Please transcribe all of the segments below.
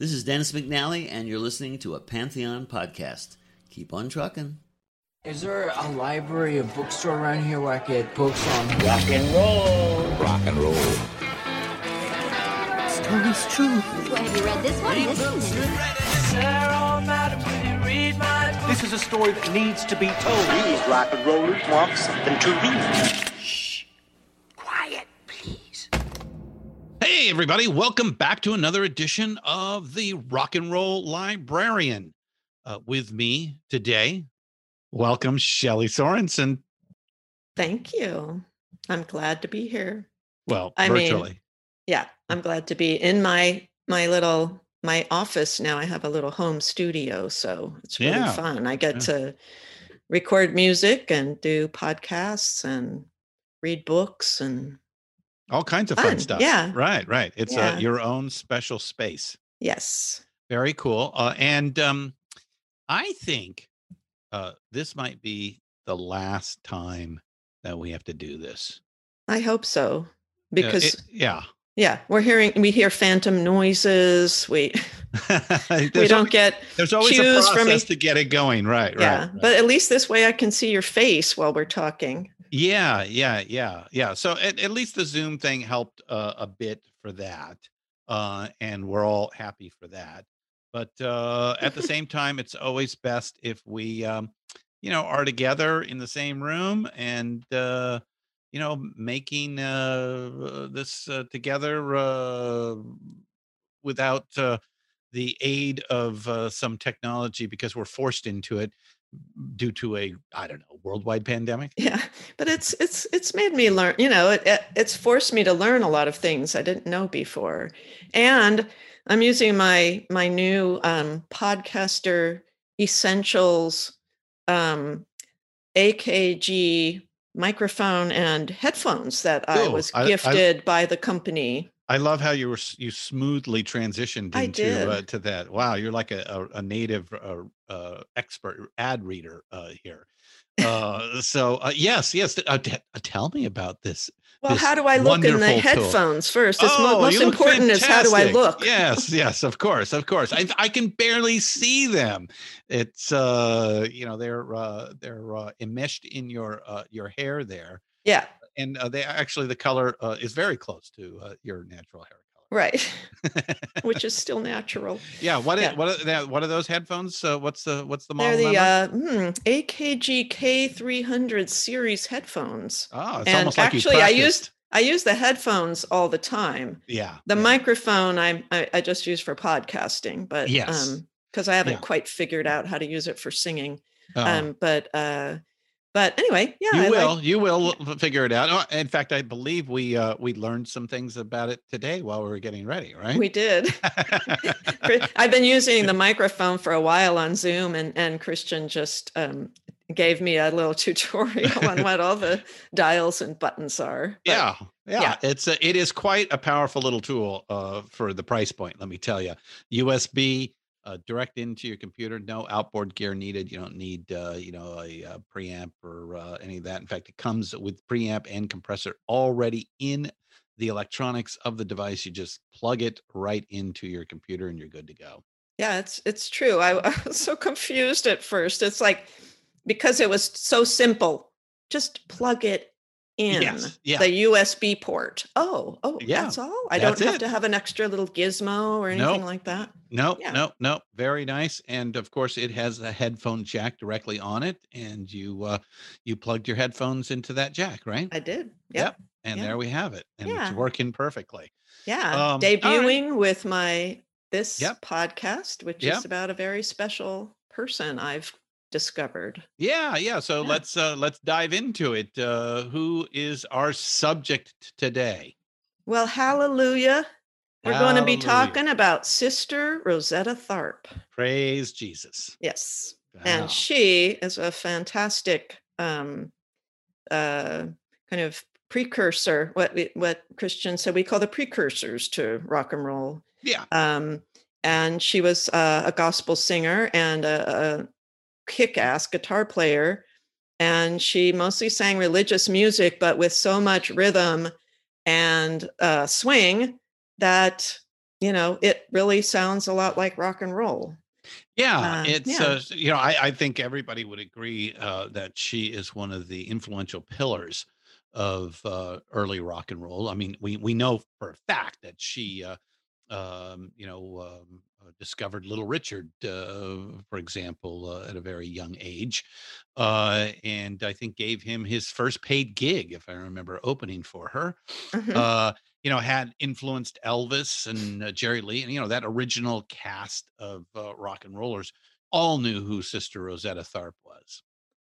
This is Dennis McNally, and you're listening to a Pantheon podcast. Keep on trucking. Is there a library, a bookstore around here where I could get books on rock and roll? Rock and roll. Story's true. Well, have you read this one? This, this is a story that needs to be told. These rock and rollers want something to read. Hey, everybody, welcome back to another edition of the Rock and Roll Librarian. Uh, with me today, welcome Shelly Sorensen. Thank you. I'm glad to be here. Well, I virtually. Mean, yeah, I'm glad to be in my my little my office now. I have a little home studio, so it's really Yeah. fun. I get Yeah. to record music and do podcasts and read books and All kinds of fun, Fun, stuff. yeah. Right, right. It's Yeah. uh, your own special space. yes. Very cool. Uh, and um, I think uh, this might be the last time that we have to do this. I hope so. Uh, Because it- yeah. Yeah, we're hearing we hear phantom noises. We we don't always, get there's always a cues from process each- to get it going. Right, yeah, right. right. but at least this way I can see your face while we're talking. Yeah, yeah, yeah, yeah. So at, at least the Zoom thing helped uh, a bit for that, uh, and we're all happy for that. But uh, at the same time, it's always best if we, um, you know, are together in the same room and uh, you know making uh, this uh, together uh, without the aid of some technology because we're forced into it due to a I don't know worldwide pandemic. Yeah, but it's it's it's made me learn. You know, it, it it's forced me to learn a lot of things I didn't know before, and I'm using my my new um, podcaster essentials um, AKG microphone and headphones that I Oh, was I- I- gifted by the company. I love how you were you smoothly transitioned into uh, to that. Wow, you're like a, a, a native uh, uh, expert ad reader uh, here. Uh, so uh, yes, yes. Tell me about this. Well, how do I look in the wonderful tool. headphones first? It's Oh, most important is how do I look? Yes, yes, of course, of course. I I can barely see them. It's uh, you know, they're uh, they're uh, enmeshed in your uh, your hair there, Yeah, and uh, they actually the color uh, is very close to uh, your natural hair right. Which is still natural. yeah. What Yeah. what are, that- what are those headphones? Uh, what's the what's the model They're the uh, hmm, AKG K300 series headphones. oh, it's and almost like you actually, I used I use the headphones all the time. Yeah. The yeah. microphone I, I I just use for podcasting, but Yes. um because I haven't Yeah. quite figured out how to use it for singing. Oh. Um, but uh, but anyway, yeah, you I will like- you will figure it out Oh, in fact i believe we uh we learned some things about it today while we were getting ready right we did. I've been using the microphone for a while on Zoom, and and Christian just um, gave me a little tutorial on what all the dials and buttons are. But- yeah, yeah yeah. it's a, it is quite a powerful little tool uh for the price point let me tell you usb uh, direct into your computer no outboard gear needed you don't need uh you know a, uh preamp or uh, any of that in fact it comes with preamp and compressor already in the electronics of the device you just plug it right into your computer and you're good to go Yeah, it's it's true. I, I was so confused at first. It's like because it was so simple, just plug it in Yes, yeah. the USB port. Oh, oh, Yeah, that's all. I that's don't have it. to have an extra little gizmo or anything Nope. like that. No, Yeah. no, no. Very nice. And of course, it has a headphone jack directly on it, and you uh, you plugged your headphones into that jack, right? I did. Yep. Yep. And yeah. there we have it, and Yeah. it's working perfectly. Yeah. Um, all right. Debuting with my this Yep. podcast, which Yep. is about a very special person I've discovered. Yeah, yeah. So Yeah. let's uh, let's dive into it. Uh, who is our subject today? Well, hallelujah. We're going to be talking about Sister Rosetta Tharpe. Praise Jesus. Yes. Wow. And she is a fantastic um, uh, kind of precursor, what we, what Christians said we call the precursors to rock and roll. yeah, Um, and she was uh, a gospel singer and a, a kick-ass guitar player. And she mostly sang religious music, but with so much rhythm and uh, swing that you know it really sounds a lot like rock and roll. yeah. uh, it's yeah. Uh, you know I, I think everybody would agree uh, that she is one of the influential pillars of uh, early rock and roll. I mean, we we know for a fact that she, uh, um, you know, um, discovered Little Richard, uh, for example, uh, at a very young age, uh, and I think gave him his first paid gig, if I remember, opening for her. Mhm. uh, you know, had influenced Elvis and uh, Jerry Lee, and you know that original cast of uh, rock and rollers all knew who Sister Rosetta Tharpe was.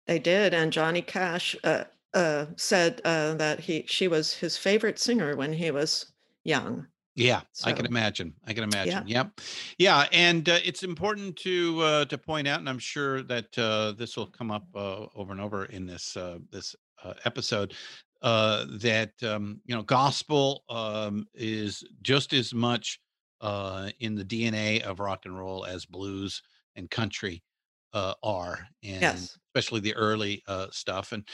They did, and Johnny Cash uh, uh, said uh, that he she was his favorite singer when he was young. Yeah, I can imagine. I can imagine. Yep. Yeah, and uh, it's important to uh, to point out, and I'm sure that uh, this will come up uh, over and over in this uh, this uh, episode. Uh, that um, you know, gospel um, is just as much uh, in the DNA of rock and roll as blues and country uh, are, and Yes. especially the early uh, stuff. And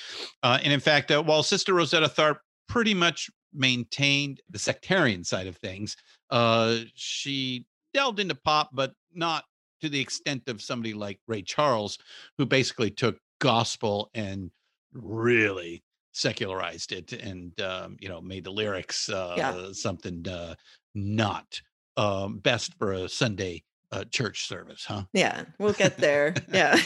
uh, and in fact, uh, while Sister Rosetta Tharpe pretty much maintained the sectarian side of things, uh, she delved into pop, but not to the extent of somebody like Ray Charles, who basically took gospel and really secularized it and um, you know made the lyrics uh, something uh, not um, best for a Sunday uh, church service, huh? Yeah, we'll get there. yeah.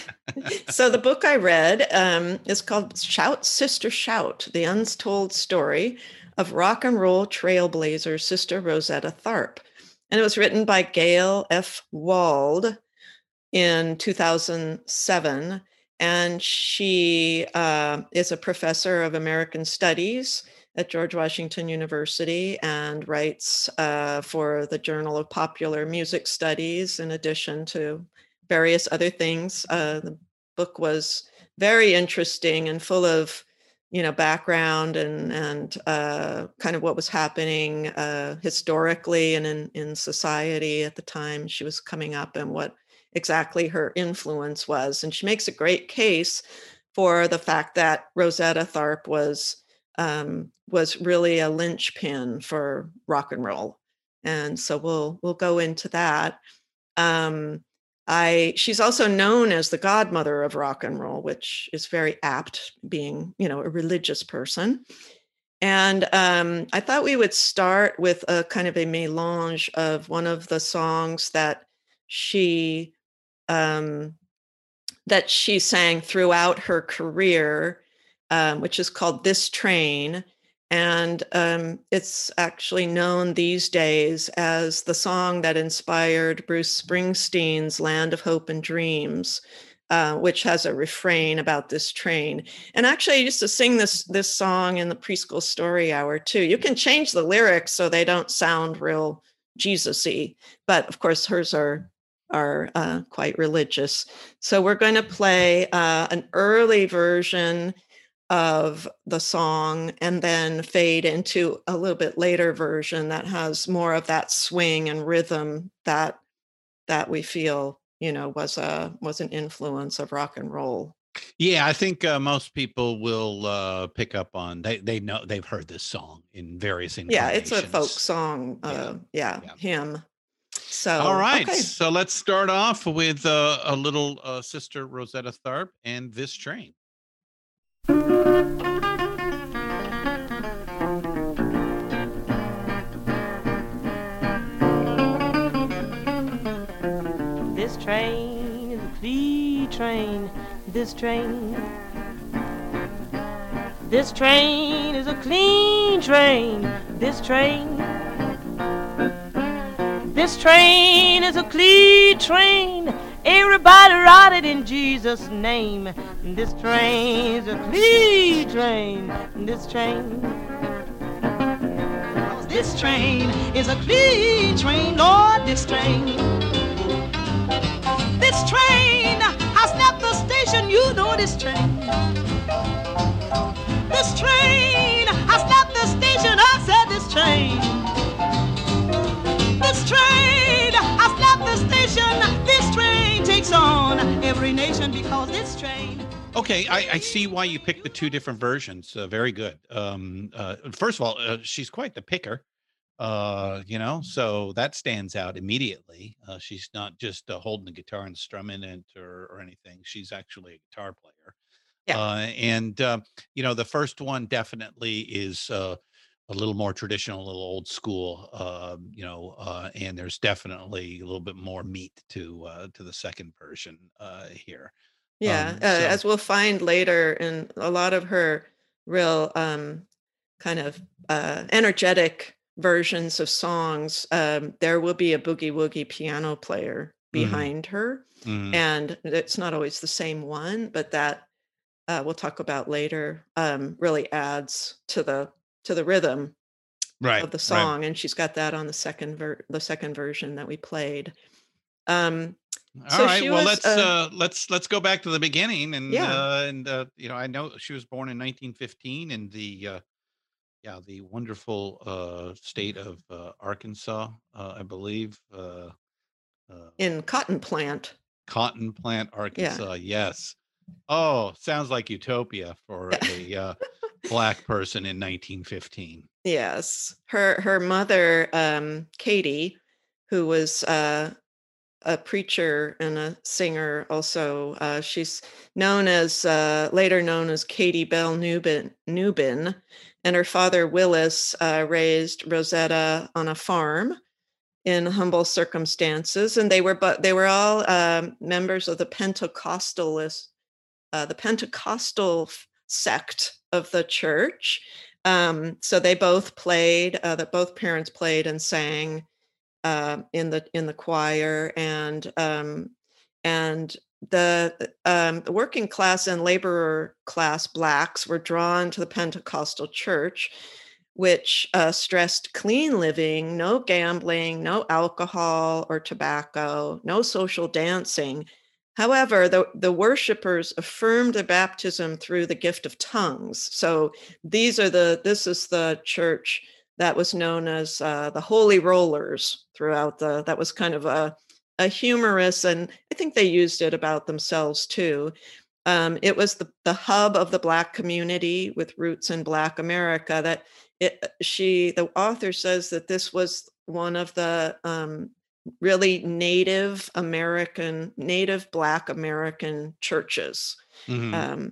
so the book I read um, is called Shout, Sister Shout The Untold Story of Rock and Roll Trailblazer Sister Rosetta Tharpe. And it was written by Gayle F. Wald in 2007. And she uh, is a professor of American Studies at George Washington University and writes uh, for the Journal of Popular Music Studies, in addition to various other things. Uh, the book was very interesting and full of, you know, background and and uh, kind of what was happening uh, historically and in in society at the time she was coming up and what exactly her influence was. And she makes a great case for the fact that Rosetta Tharpe was um, was really a linchpin for rock and roll, and so we'll we'll go into that. Um, I she's also known as the godmother of rock and roll, which is very apt, being you know a religious person. And um, I thought we would start with a kind of a melange of one of the songs that she um, that she sang throughout her career, um, which is called "This Train." And um, it's actually known these days as the song that inspired Bruce Springsteen's Land of Hope and Dreams, uh, which has a refrain about this train. And actually, I used to sing this, this song in the preschool story hour too. You can change the lyrics so they don't sound real Jesus y, but of course, hers are, are uh, quite religious. So we're going to play uh, an early version of the song and then fade into a little bit later version that has more of that swing and rhythm that that we feel you know was a was an influence of rock and roll Yeah, I think uh, most people will uh, pick up on they they know they've heard this song in various yeah it's a folk song uh yeah, Yeah. hymn so All right, okay. so let's start off with uh, a little uh, Sister Rosetta Tharpe and this train. Train. This train. This train is a clean train. This train. This train is a clean train. Everybody ride it in Jesus' name. This train is a clean train. This train. This train is a clean train, Lord, this train. You know this train. This train has left the station, I said this train. This train has left the station, this train takes on every nation because this train. Okay, I, I see why you picked the two different versions. Uh, very good. Um, uh, first of all, uh, she's quite the picker. Uh, you know, so that stands out immediately. Uh, she's not just uh, holding the guitar and strumming it or, or anything. She's actually a guitar player. Yeah. Uh, and uh, you know, the first one definitely is uh, a little more traditional, a little old school. Uh, you know, uh, and there's definitely a little bit more meat to uh, to the second version uh, here. Yeah, Um, uh, so- as we'll find later in a lot of her real um, kind of uh, energetic versions of songs, um, there will be a boogie woogie piano player behind her, Mhm. and it's not always the same one, but that uh, we'll talk about later um, really adds to the to the rhythm right of the right. song, and she's got that on the second ver- the second version that we played. Um, All So right. Well, was, let's uh, uh, let's let's go back to the beginning, and Yeah. uh, and uh, you know, I know she was born in 1915 in the uh, yeah the wonderful uh, state of uh, Arkansas, uh, I believe. Uh, uh, in Cotton Plant, cotton plant, Arkansas. Yes. Oh, sounds like utopia for a uh, black person in 1915. Yes, her her mother, um, Katie, who was uh, a preacher and a singer. Also, uh, she's known as uh, later known as Katie Bell Nubin. Nubin, and her father Willis uh, raised Rosetta on a farm in humble circumstances, and they were but they were all um, members of the Pentecostalist, uh, the Pentecostal sect of the church. Um, so they both played. Uh, that both parents played and sang uh, in the in the choir, and um, and the um, working class and laborer class blacks were drawn to the Pentecostal church, which uh, stressed clean living, no gambling, no alcohol or tobacco, no social dancing. However, the, the worshipers affirmed the baptism through the gift of tongues. So these are the this is the church that was known as uh, the Holy Rollers throughout the. That was kind of a a humorous, and I think they used it about themselves too. Um, it was the the hub of the Black community with roots in Black America. That it, she the author says that this was one of the um, really Native American, Native Black American churches. Mhm. Um,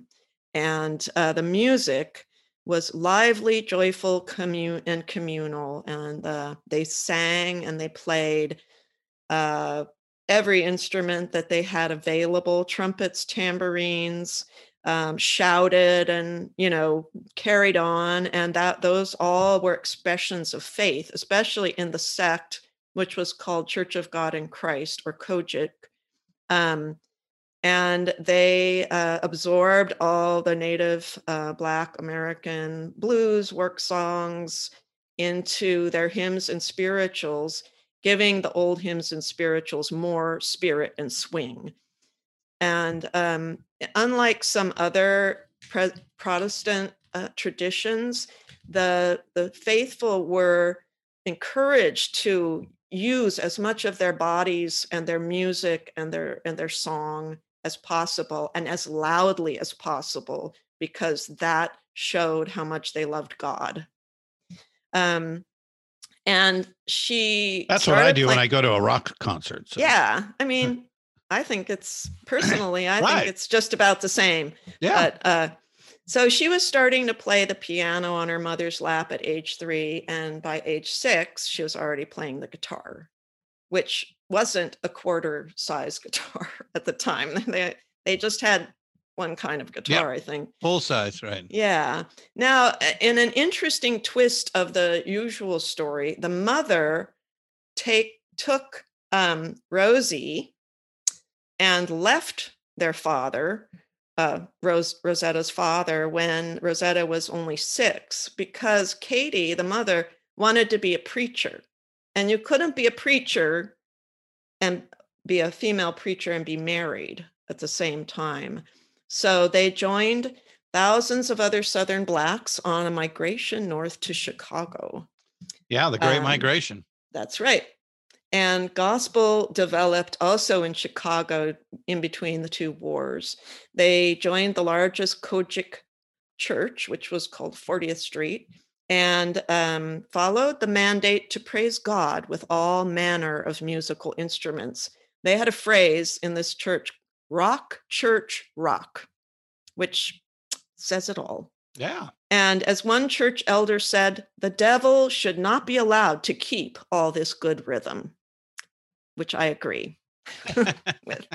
and uh, the music was lively, joyful, commun- and communal. And uh, they sang and they played uh, every instrument that they had available trumpets, tambourines, um, shouted and you know carried on and that those all were expressions of faith especially in the sect which was called church of god in christ or COGIC. Um, and they uh, absorbed all the native uh, black american blues work songs into their hymns and spirituals giving the old hymns and spirituals more spirit and swing and um, unlike some other pre- protestant uh, traditions the the faithful were encouraged to use as much of their bodies and their music and their and their song as possible and as loudly as possible because that showed how much they loved God. Um, and she That's what I do when I go to a rock concert. so- Yeah, I mean, I think it's personally, I Right. think it's just about the same. Yeah. But uh, so she was starting to play the piano on her mother's lap at age three, and by age six, she was already playing the guitar, which wasn't a quarter size guitar at the time. They they just had one kind of guitar, I think. Full size, right? Yeah. Now, in an interesting twist of the usual story, the mother take took um, Rosie and left their father, uh, Rose, Rosetta's father, when Rosetta was only six, because Katie, the mother, wanted to be a preacher. And you couldn't be a preacher and be a female preacher and be married at the same time. So they joined thousands of other Southern Blacks on a migration north to Chicago. Yeah, the Great Um, Migration. That's right. And gospel developed also in Chicago in between the two wars. They joined the largest COGIC church, which was called 40th Street, and um, followed the mandate to praise God with all manner of musical instruments. They had a phrase in this church rock, church, rock, which says it all. Yeah. And as one church elder said, the devil should not be allowed to keep all this good rhythm, which I agree with.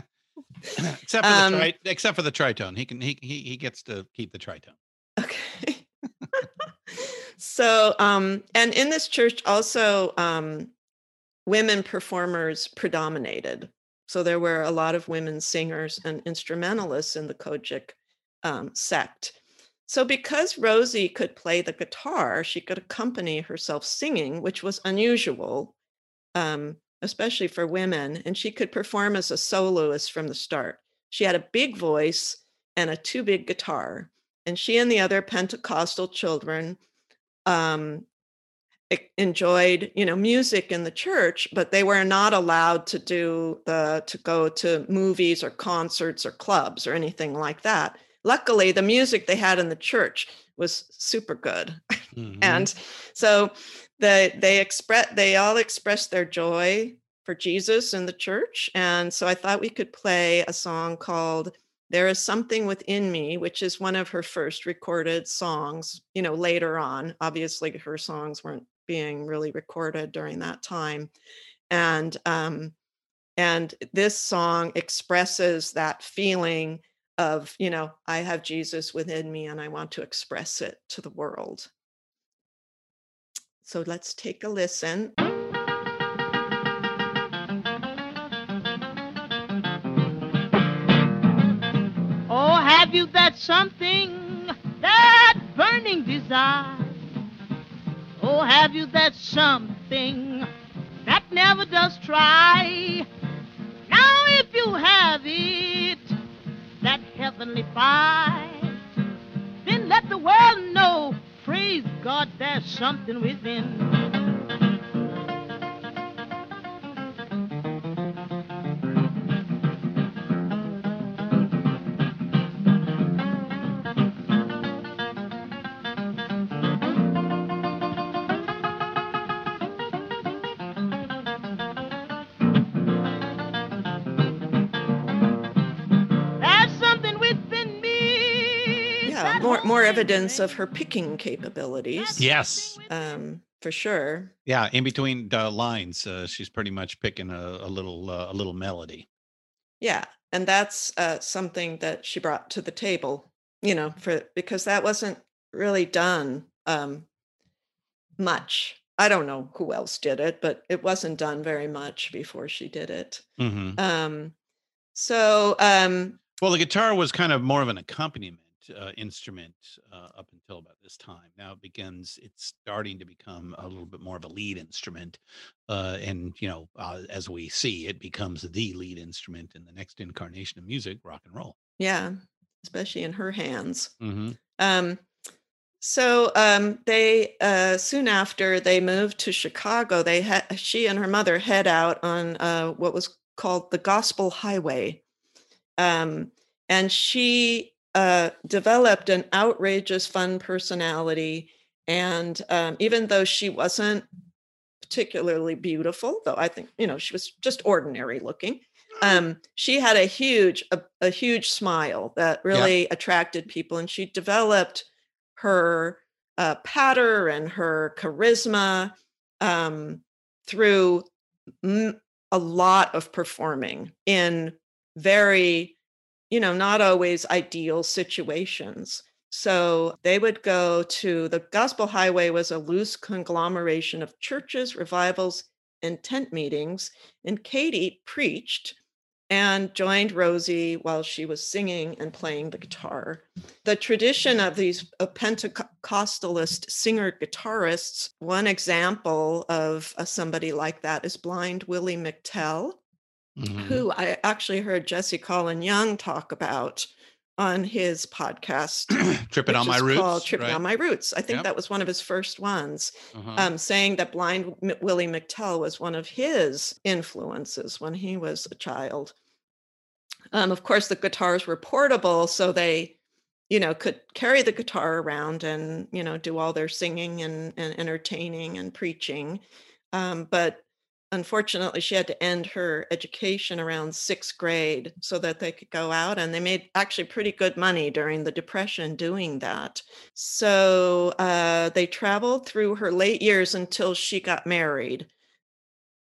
except for Um, the tri- except for the tritone. He can he he he gets to keep the tritone. Okay. so, um, and in this church also, um, women performers predominated. So there were a lot of women singers and instrumentalists in the COGIC um, sect. So because Rosie could play the guitar, she could accompany herself singing, which was unusual, um, especially for women. And she could perform as a soloist from the start. She had a big voice and a two big guitar and she and the other Pentecostal children um, enjoyed, you know, music in the church, but they were not allowed to do the to go to movies or concerts or clubs or anything like that. Luckily, the music they had in the church was super good, Mhm. and so the they express they all expressed their joy for Jesus in the church, and so I thought we could play a song called there is something within me which is one of her first recorded songs you know later on obviously her songs weren't being really recorded during that time and um and this song expresses that feeling of you know i have jesus within me and i want to express it to the world so let's take a listen Oh, have you that something, that burning desire? Have you that something that never does try? Now, if you have it, that heavenly fire, then let the world know, praise God, there's something within. Evidence of her picking capabilities Yes. um for sure Yeah. In between the lines, uh, she's pretty much picking a, a little uh, a little melody. Yeah, and that's uh, something that she brought to the table, you know, for because that wasn't really done um, much. I don't know who else did it, but it wasn't done very much before she did it. hmm Um, so um, Well, the guitar was kind of more of an accompaniment uh, instrument uh, up until about this time. Now it begins; it's starting to become a little bit more of a lead instrument, uh, and you know, uh, as we see, it becomes the lead instrument in the next incarnation of music, rock and roll. yeah, especially in her hands. hmm Um, so um, they uh, soon after they moved to Chicago, they had she and her mother head out on uh, what was called the Gospel Highway, um, and she uh, developed an outrageous, fun personality. And um, even though she wasn't particularly beautiful, though I think you know she was just ordinary looking, um, she had a huge a, a huge smile that really attracted people, and she developed her uh, patter and her charisma um, through m- a lot of performing in very, you know, not always ideal situations. So they would go to the Gospel Highway was a loose conglomeration of churches, revivals, and tent meetings. And Katie preached and joined Rosie while she was singing and playing the guitar. The tradition of these Pentecostalist singer guitarists, one example of uh, somebody like that is blind Willie McTell, mm-hmm. who I actually heard Jesse Colin Young talk about on his podcast tripping on my roots tripping right? on my roots i think yep. that was one of his first ones uh-huh. um, saying that blind M- willie mctell was one of his influences when he was a child um, of course the guitars were portable so they you know could carry the guitar around and you know do all their singing and, and entertaining and preaching um, but unfortunately she had to end her education around sixth grade so that they could go out and they made actually pretty good money during the depression doing that. So uh, they traveled through her late years until she got married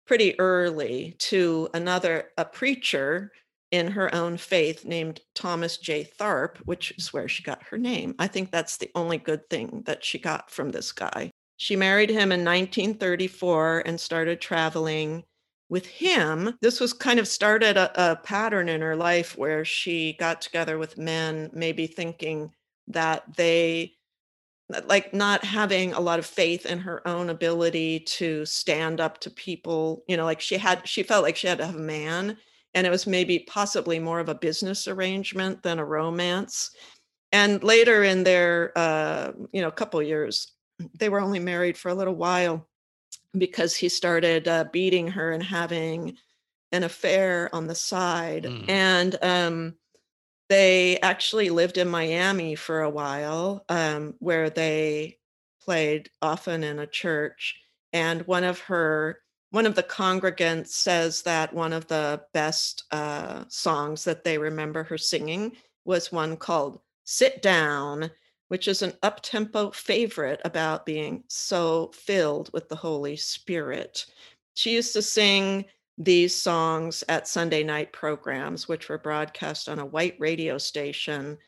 pretty early to another a preacher in her own faith named thomas j. Tharp which is where she got her name. I think that's the only good thing that she got from this guy she married him in 1934 and started traveling with him. This was kind of started a, a pattern in her life where she got together with men, maybe thinking that they like not having a lot of faith in her own ability to stand up to people you know like she had she felt like she had to have a man and it was maybe possibly more of a business arrangement than a romance and later in their uh you know couple years they were only married for a little while because he started uh, beating her and having an affair on the side. Mm. And um, they actually lived in Miami for a while, um, where they played often in a church. And one of her, one of the congregants says that one of the best uh, songs that they remember her singing was one called "Sit Down." Which is an uptempo favorite about being so filled with the Holy Spirit. She used to sing these songs at Sunday night programs, which were broadcast on a white radio station,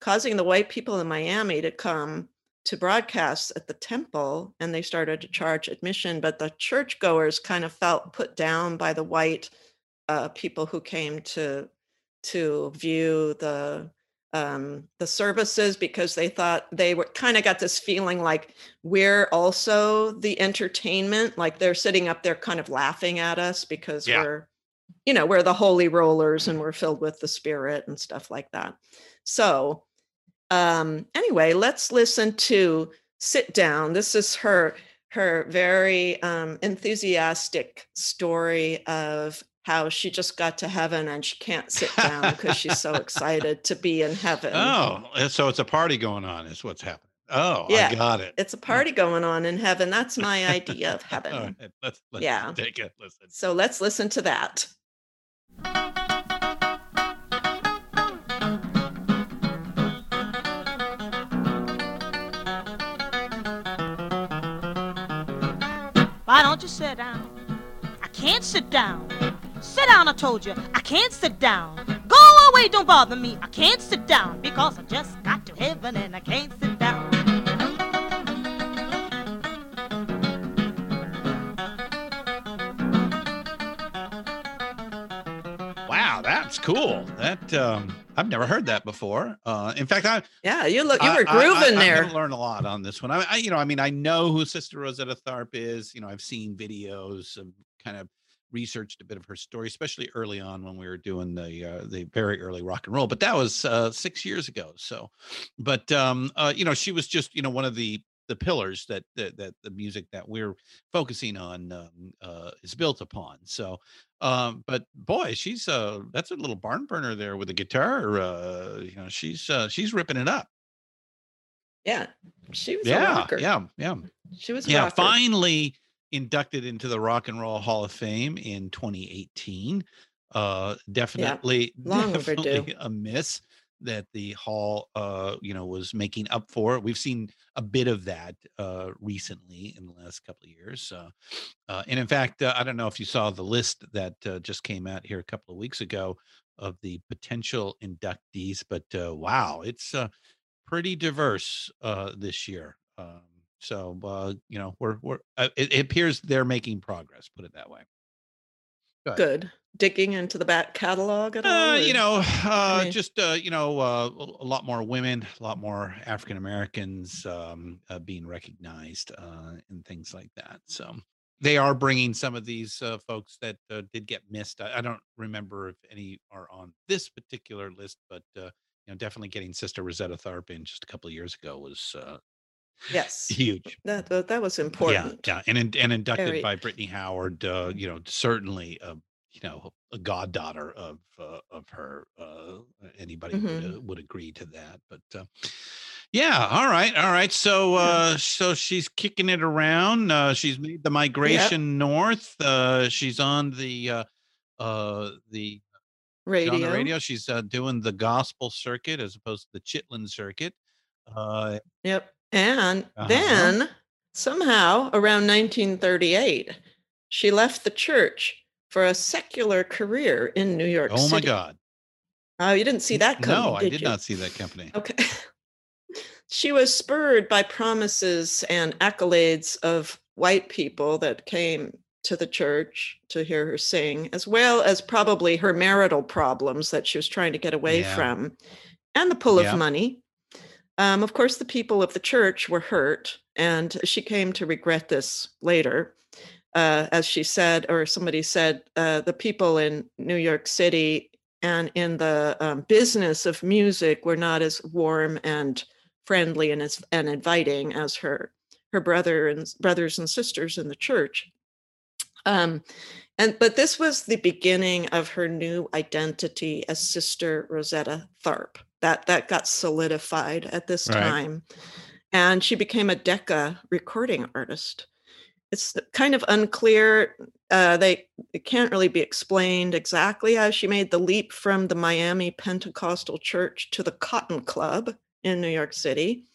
causing the white people in Miami to come to broadcast at the temple and they started to charge admission but the churchgoers kind of felt put down by the white uh, people who came to to view the um, the services because they thought they were kind of got this feeling like we're also the entertainment like they're sitting up there kind of laughing at us because yeah. we're you know we're the holy rollers and we're filled with the spirit and stuff like that so um anyway let's listen to sit down this is her her very um, enthusiastic story of how she just got to heaven and she can't sit down because she's so excited to be in heaven. Oh, so it's a party going on, is what's happening. Oh, yeah, I got it. It's a party going on in heaven. That's my idea of heaven. All right, let's, let's yeah. take it. Listen. So let's listen to that. Why don't you sit down? I can't sit down. Sit down, I told you. I can't sit down. Go away, don't bother me. I can't sit down because I just got to heaven and I can't sit down. Wow, that's cool. That um, I've never heard that before. Uh, in fact, I yeah, you look you were grooving I, I, there. I'm learn a lot on this one. I, I, you know, I mean, I know who Sister Rosetta Tharpe is. You know, I've seen videos of kind of researched a bit of her story, especially early on when we were doing the uh, the very early rock and roll. But that was uh, six years ago. So, but um, uh, you know, she was just you know one of the the pillars that that, that the music that we're focusing on um, uh, is built upon. So, um, but boy, she's uh that's a little barn burner there with the guitar. Uh, you know, she's uh, she's ripping it up. Yeah, she was. Yeah, yeah, yeah. She was. Yeah, finally inducted into the Rock and Roll Hall of Fame in 2018. Uh, definitely, yeah, long definitely overdue. a miss that the hall, uh, you know, was making up for. We've seen a bit of that uh, recently in the last couple of years, uh, uh, and in fact, uh, I don't know if you saw the list that uh, just came out here a couple of weeks ago of the potential inductees. But uh, wow, it's uh, pretty diverse uh, this year. Um, so uh, you know, we're we're uh, it, it appears they're making progress. Put it that way. Go. Good. Digging into the back catalog at all? Uh, you know, uh, mean- just uh, you know, uh, a lot more women, a lot more African Americans um, uh, being recognized uh, and things like that. So they are bringing some of these uh, folks that uh, did get missed. I, I don't remember if any are on this particular list, but uh, you know, definitely getting Sister Rosetta Tharpe in just a couple of years ago was uh, yes. huge. That, that that was important. Yeah, yeah, and in- and inducted Very- by Brittany Howard. Uh, you know, certainly, uh, you know, a goddaughter of uh, of her. Uh, anybody would Mhm. uh, would agree to that. But uh, yeah, all right, all right. So uh, so she's kicking it around. Uh, she's made the migration north. Uh, she's on the uh, uh, the she's Radio. on the radio. She's uh, doing the gospel circuit as opposed to the Chitlin circuit. Uh, Yep. And Uh-huh. then somehow around 1938, she left the church for a secular career in New York oh City. my God! Oh, you didn't see that coming, No, I did you? not see that company. Okay. she was spurred by promises and accolades of white people that came to the church to hear her sing, as well as probably her marital problems that she was trying to get away Yeah. from, and the pull Yeah. of money. Um, of course, the people of the church were hurt, and she came to regret this later. Uh, as she said, or somebody said, uh, the people in New York City and in the um, business of music were not as warm and friendly and as and inviting as her her brother and brothers and sisters in the church. Um, and but this was the beginning of her new identity as Sister Rosetta Tharpe. That that got solidified at this Right. time, and she became a Decca recording artist. It's kind of unclear. Uh, they it can't really be explained exactly how she made the leap from the Miami Pentecostal Church to the Cotton Club in New York City.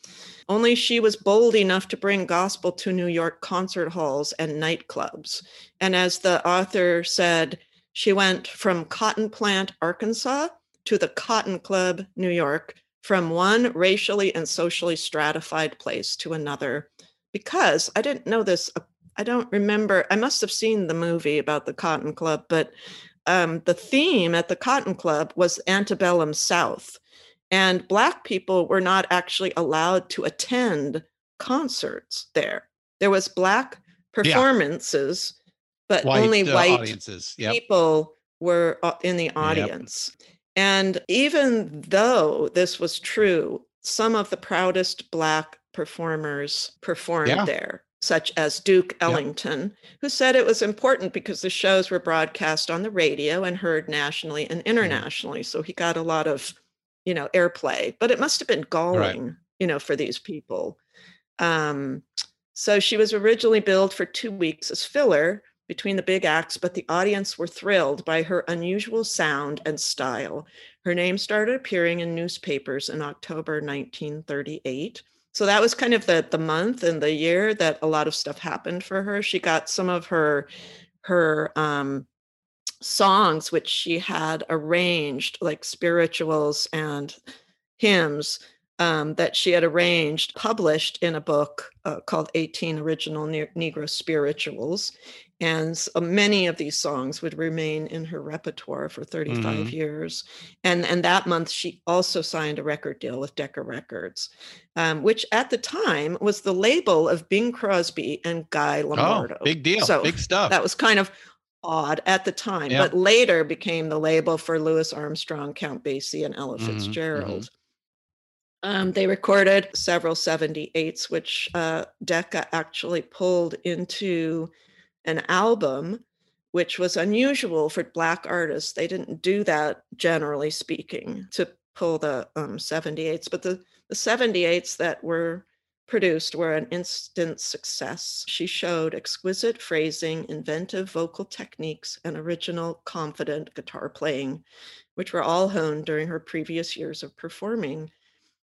Only she was bold enough to bring gospel to New York concert halls and nightclubs. And as the author said, she went from Cotton Plant, Arkansas to the Cotton Club, New York, from one racially and socially stratified place to another. Because I didn't know this, uh, I don't remember, I must have seen the movie about the Cotton Club, but um, the theme at the Cotton Club was antebellum South. And Black people were not actually allowed to attend concerts there. There was Black performances, but only uh, white audiences. Yep. people were uh, in the audience. And even though this was true, some of the proudest Black performers performed Yeah. there, such as Duke Ellington, who said it was important because the shows were broadcast on the radio and heard nationally and internationally. So he got a lot of, you know, airplay, but it must have been galling, you know, for these people. Um, so she was originally billed for two weeks as filler between the big acts, but the audience were thrilled by her unusual sound and style. Her name started appearing in newspapers in October 1938. So that was kind of the the month and the year that a lot of stuff happened for her. She got some of her her um, songs, which she had arranged, like spirituals and hymns um, that she had arranged, published in a book uh, called 18 Original Ne- Negro Spirituals. And s- uh, many of these songs would remain in her repertoire for 35 Mhm. years. And, and that month, she also signed a record deal with Decca Records, um, which at the time was the label of Bing Crosby and Guy Lombardo. Oh, big deal. So big stuff. that was kind of odd at the time, Yeah. but later became the label for Louis Armstrong, Count Basie, and Ella Mhm, Fitzgerald. Um, they recorded several 78s, which uh, Decca actually pulled into an album, which was unusual for Black artists. They didn't do that, generally speaking, to pull the um, 78s, but the, the 78s that were produced were an instant success. She showed exquisite phrasing, inventive vocal techniques, and original, confident guitar playing, which were all honed during her previous years of performing.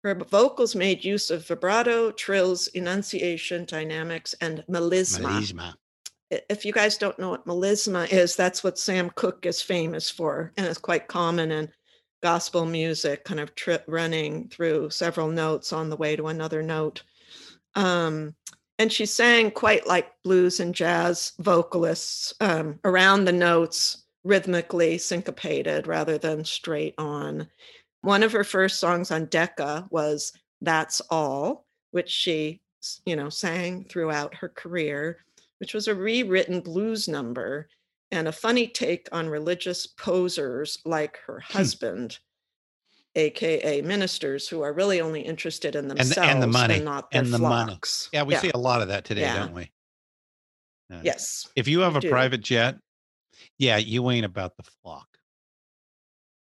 Her vocals made use of vibrato, trills, enunciation, dynamics, and melisma. Melisma. If you guys don't know what melisma is, that's what Sam Cooke is famous for, and it's quite common in gospel music, kind of trip running through several notes on the way to another note. Um, and she sang quite like blues and jazz vocalists um, around the notes, rhythmically syncopated rather than straight on. One of her first songs on Decca was That's All, which she, you know, sang throughout her career, which was a rewritten blues number and a funny take on religious posers like her husband, aka ministers who are really only interested in themselves the, and the money. not their and the money. flocks. Yeah, we see a lot of that today, Yeah. don't we? Uh, Yes. If you have a do. private jet, yeah, you ain't about the flock.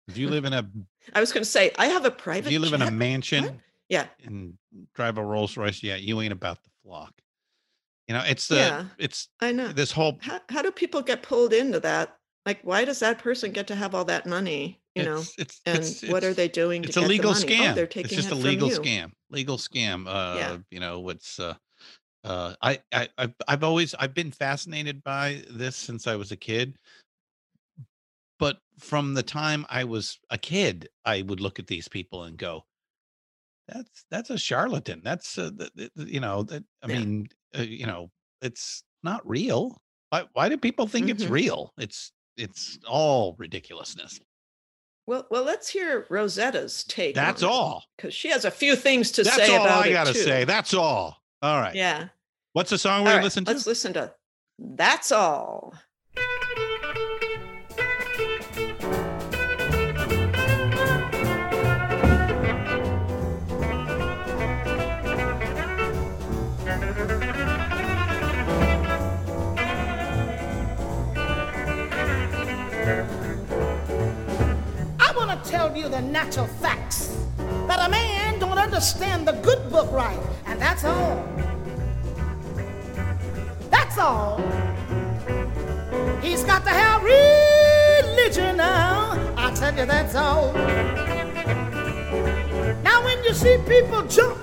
If you live in a I was going to say, I have a private. if you live in a jet. mansion Yeah. and drive a Rolls Royce, yeah, you ain't about the flock. You know, it's the Yeah. it's I know. this whole How, how do people get pulled into that? Like, why does that person get to have all that money? You know, it's, it's, and it's, what are they doing? It's to a get the legal money? scam. Oh, they're taking it's just it a legal scam. Legal scam. Uh, Yeah. you know, what's uh uh I, I I've, I've always I've been fascinated by this since I was a kid. But from the time I was a kid, I would look at these people and go, "That's that's a charlatan. That's uh, th- th- th- you know that I Yeah. mean, uh, you know, it's not real. Why why do people think it's Mhm. real? It's it's all ridiculousness. Well, well, let's hear Rosetta's take. That's all. because she has a few things to say That's say all about I it gotta too. say. That's all. All right. Yeah. What's the song we're right, gonna listen to? Let's listen to That's All. Tell you the natural facts that a man don't understand the good book right, and that's all. That's all. He's got to have religion now. I tell you, that's all. Now, when you see people jump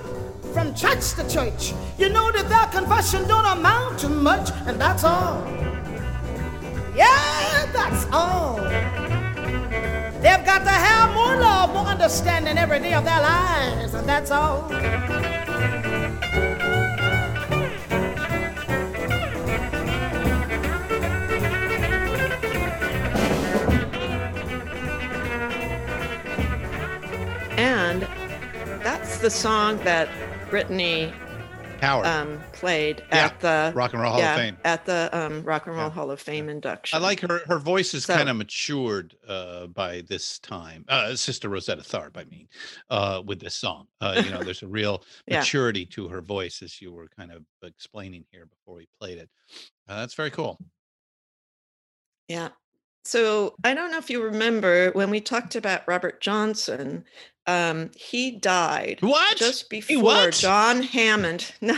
from church to church, you know that their confession don't amount to much, and that's all. Yeah, that's all. They've got to have more love, more understanding every day of their lives, and that's all. And that's the song that Brittany Howard. um, played Yeah, at the Rock and Roll Hall of Fame. At the um, Rock and Roll Yeah, Hall of Fame induction. I like her. Her voice is So- kind of matured uh, by this time. Uh, Sister Rosetta Tharpe, I mean, uh, with this song. Uh, you know, there's a real Yeah. maturity to her voice, as you were kind of explaining here before we played it. Uh, that's very cool. Yeah. So I don't know if you remember when we talked about Robert Johnson, um, he died What? just before what? John Hammond.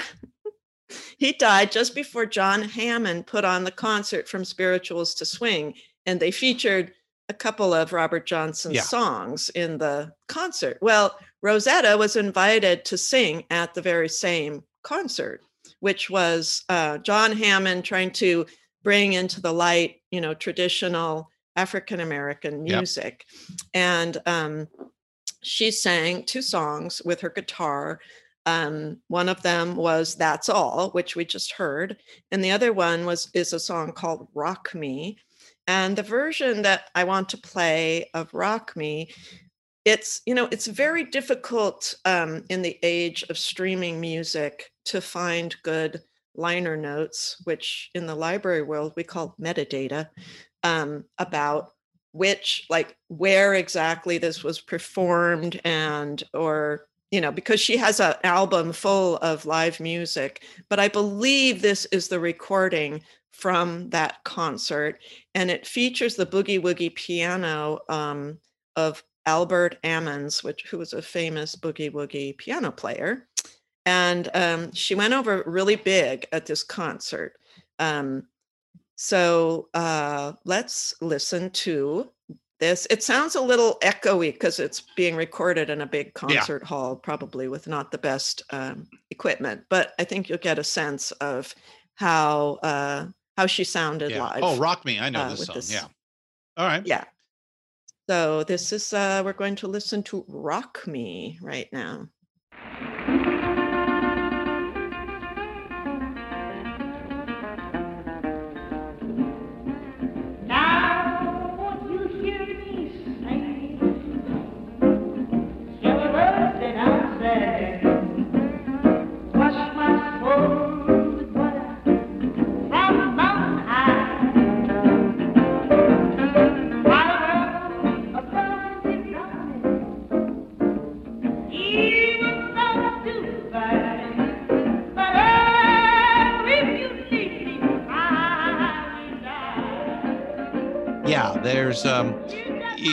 He died just before John Hammond put on the concert from Spirituals to Swing, and they featured a couple of Robert Johnson's Yeah. songs in the concert. Well, Rosetta was invited to sing at the very same concert, which was uh, John Hammond trying to bring into the light, you know, traditional African American Yep. music, and um, she sang two songs with her guitar. Um, one of them was "That's All," which we just heard, and the other one was is a song called "Rock Me." And the version that I want to play of "Rock Me," it's you know it's very difficult um, in the age of streaming music to find good liner notes, which in the library world we call metadata, um, about which like where exactly this was performed and or you know because she has an album full of live music but i believe this is the recording from that concert and it features the boogie woogie piano um, of albert ammons which who was a famous boogie woogie piano player and um, she went over really big at this concert. Um, so uh, let's listen to this. It sounds a little echoey because it's being recorded in a big concert yeah. hall, probably with not the best um, equipment. But I think you'll get a sense of how uh, how she sounded yeah. live. Oh, rock me! I know uh, this song. This. Yeah. All right. Yeah. So this is uh, we're going to listen to "Rock Me" right now.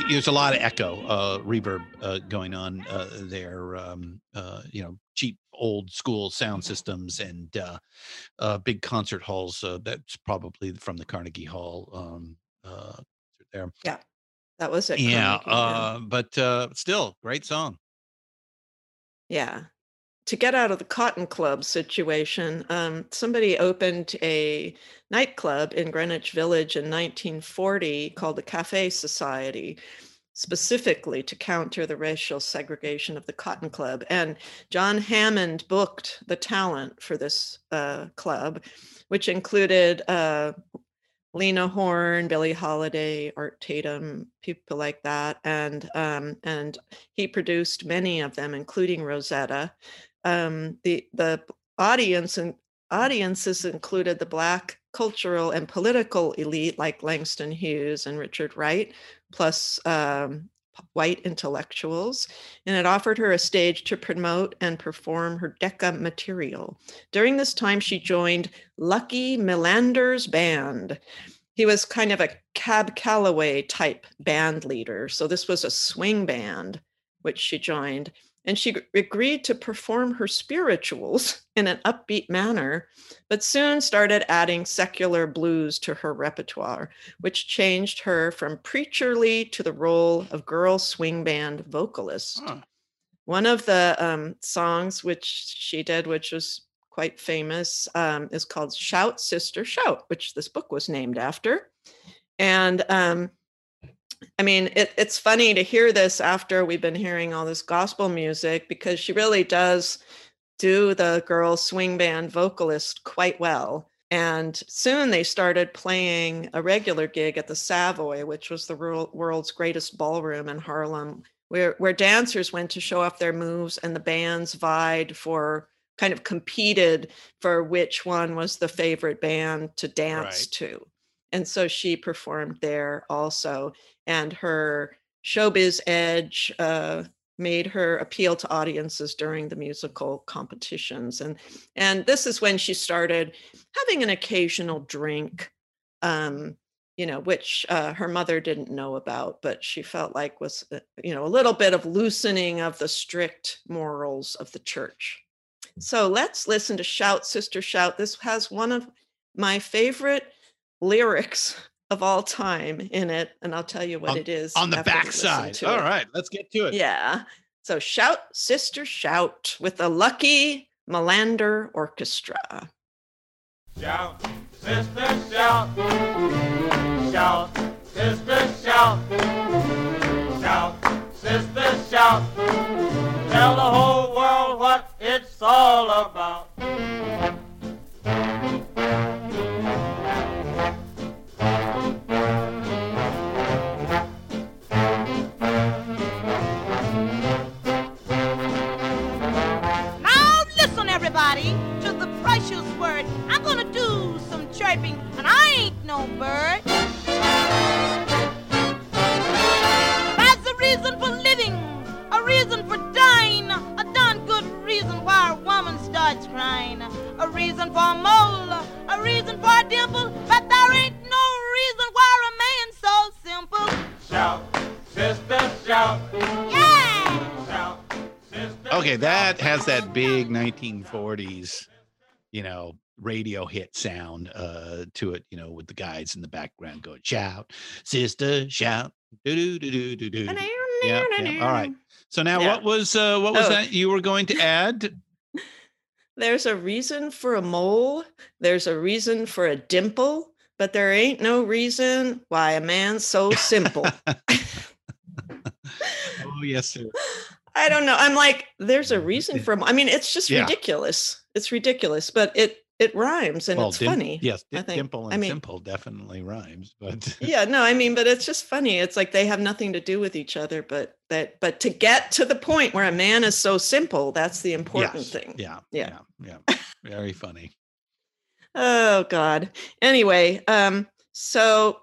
There's a lot of echo, uh, reverb uh, going on uh, there. Um, uh, you know, cheap old school sound systems and uh, uh, big concert halls. Uh, that's probably from the Carnegie Hall um, uh, there. Yeah, that was it. Yeah, uh, but uh, still, great song. Yeah, to get out of the cotton club situation, um, somebody opened a nightclub in Greenwich Village in 1940 called the Cafe Society, specifically to counter the racial segregation of the Cotton Club. And John Hammond booked the talent for this uh, club, which included uh, Lena Horne, Billie Holiday, Art Tatum, people like that, and um, and he produced many of them, including Rosetta um, the the audience and audiences included the black cultural and political elite like Langston Hughes and Richard Wright, plus um, white intellectuals, and it offered her a stage to promote and perform her Decca material. During this time, she joined Lucky Millinder's band. He was kind of a Cab Calloway type band leader. So this was a swing band, which she joined and she agreed to perform her spirituals in an upbeat manner, but soon started adding secular blues to her repertoire, which changed her from preacherly to the role of girl swing band vocalist. Huh. One of the um, songs which she did, which was quite famous, um, is called Shout, Sister, Shout, which this book was named after. And um, I mean, it, it's funny to hear this after we've been hearing all this gospel music because she really does do the girl swing band vocalist quite well. And soon they started playing a regular gig at the Savoy, which was the world's greatest ballroom in Harlem, where, where dancers went to show off their moves and the bands vied for kind of competed for which one was the favorite band to dance right. to. And so she performed there also and her showbiz edge uh, made her appeal to audiences during the musical competitions and and this is when she started having an occasional drink um, you know which uh, her mother didn't know about but she felt like was uh, you know a little bit of loosening of the strict morals of the church. So let's listen to shout sister shout. This has one of my favorite lyrics of all time in it, and I'll tell you what on, it is on the backside. All it. right, let's get to it. Yeah. So shout, sister, shout with the Lucky Millinder Orchestra. Shout, sister, shout, shout, sister, shout, shout, sister, shout. Tell the whole world what it's all about. And I ain't no bird. That's a reason for living, a reason for dying, a darn good reason why a woman starts crying, a reason for a mole, a reason for a dimple, but there ain't no reason why a man's so simple. Shout, sister, shout. Yeah! Shout, sister. Okay, that has that big 1940s, you know, radio hit sound uh to it, you know, with the guys in the background going, shout, sister, shout. Do do do do do do. Yeah, yeah. All right. So now Yeah. what was uh what was Oh. that you were going to add? There's a reason for a mole, there's a reason for a dimple, but there ain't no reason why a man's so simple. Oh yes, sir. I don't know. I'm like, there's a reason for. I mean, it's just Yeah. ridiculous. It's ridiculous, but it it rhymes and well, it's dim- funny. Yes, I think. dimple and I mean- simple definitely rhymes, but yeah, no, I mean, but it's just funny. It's like they have nothing to do with each other, but that but to get to the point where a man is so simple, that's the important yes, thing. Yeah, Yeah. yeah, yeah. Very funny. Oh God. Anyway, um, so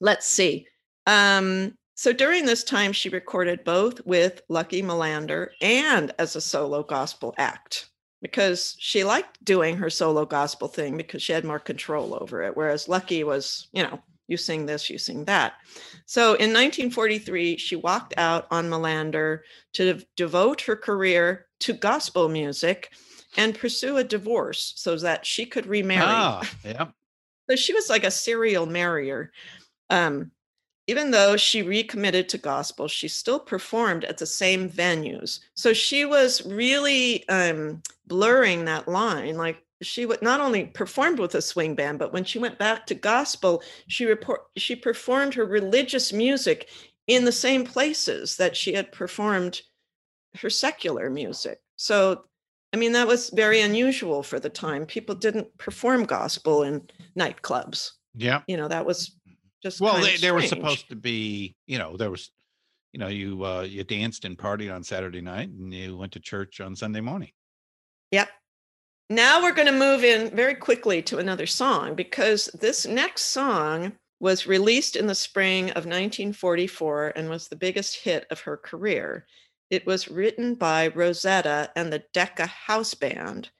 let's see. Um, so during this time, she recorded both with Lucky Millinder and as a solo gospel act because she liked doing her solo gospel thing because she had more control over it. Whereas Lucky was, you know, you sing this, you sing that. So in 1943, she walked out on Millinder to dev- devote her career to gospel music and pursue a divorce so that she could remarry. Ah, yeah. So she was like a serial marrier. Um, even though she recommitted to gospel, she still performed at the same venues. So she was really um, blurring that line. Like she would not only performed with a swing band, but when she went back to gospel, she report she performed her religious music in the same places that she had performed her secular music. So I mean, that was very unusual for the time. People didn't perform gospel in nightclubs. Yeah. You know, that was just Well, they, they were supposed to be, you know, there was, you know, you uh you danced and partied on Saturday night and you went to church on Sunday morning. Yep. Now we're going to move in very quickly to another song because this next song was released in the spring of 1944 and was the biggest hit of her career. It was written by Rosetta and the Decca House Band,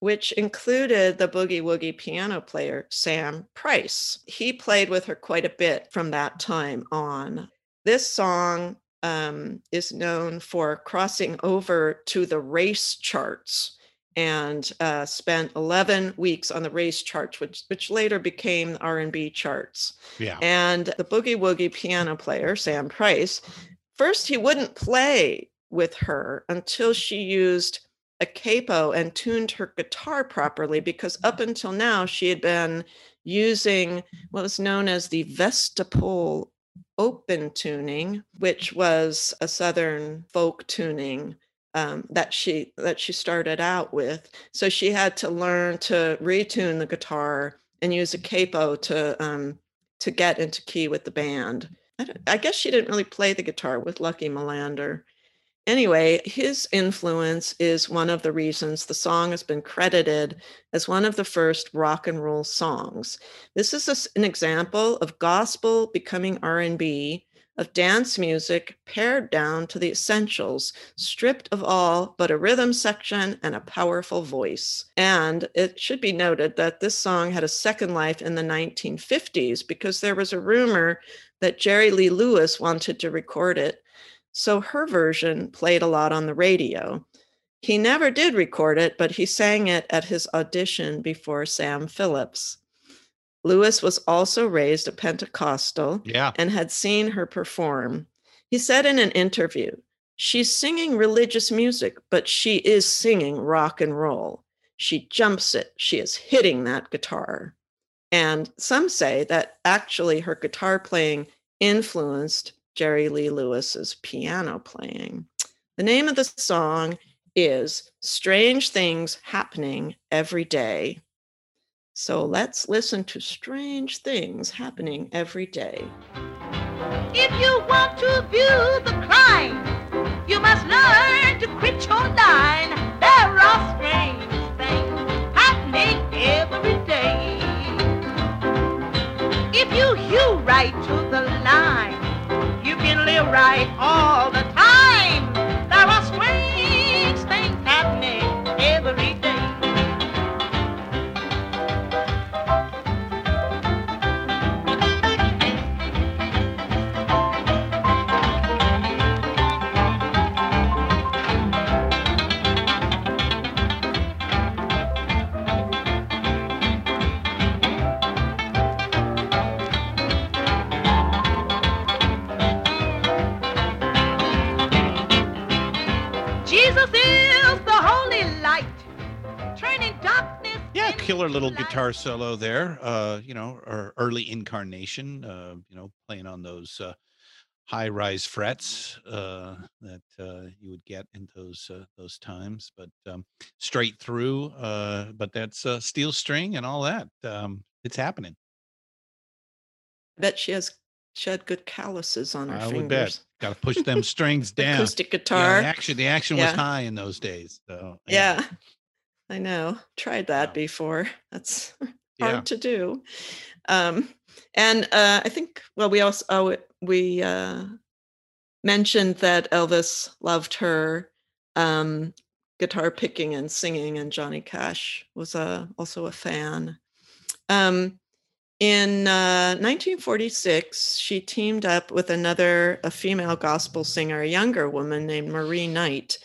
which included the boogie woogie piano player Sam Price. He played with her quite a bit from that time on. This song um, is known for crossing over to the race charts and uh, spent 11 weeks on the race charts, which, which later became R&B charts. Yeah. And the boogie woogie piano player, Sam Price, first he wouldn't play with her until she used a capo and tuned her guitar properly, because up until now she had been using what was known as the Vastopol open tuning, which was a Southern folk tuning um, that she that she started out with. So she had to learn to retune the guitar and use a capo to um, to get into key with the band. I, don't- I guess she didn't really play the guitar with Lucky Millinder. Anyway, his influence is one of the reasons the song has been credited as one of the first rock and roll songs. This is a an example of gospel becoming R&B, of dance music pared down to the essentials, stripped of all but a rhythm section and a powerful voice. And it should be noted that this song had a second life in the 1950s because there was a rumor that Jerry Lee Lewis wanted to record it. So her version played a lot on the radio. He never did record it, but he sang it at his audition before Sam Phillips. Lewis was also raised a Pentecostal Yeah. and had seen her perform. He said in an interview, She's singing religious music, but she is singing rock and roll. She jumps it. She is hitting that guitar. And some say that actually her guitar playing influenced Jerry Lee Lewis's piano playing. The name of the song is Strange Things Happening Every Day. So let's listen to Strange Things Happening Every Day. If you want to view the crime, you must learn to quit your line. There are strange things happening every day. If you hew right to the line, live right all the time. Killer little guitar solo there. Uh, you know, or early incarnation. Uh, you know, playing on those uh, high rise frets uh, that uh, you would get in those uh, those times, but um, straight through. Uh, but that's uh, steel string and all that. Um, it's happening. I bet she has she had good calluses on her I would fingers. bet. Got to push them strings down. Acoustic Yeah, guitar. the action, the action was high in those days. So Yeah, I know. Tried that before. That's hard Yeah. to do. Um, and uh, I think, well, we also oh, we uh, mentioned that Elvis loved her um, guitar picking and singing, and Johnny Cash was uh, also a fan. Um, in uh, 1946, she teamed up with another a female gospel singer, a younger woman named Marie Knight,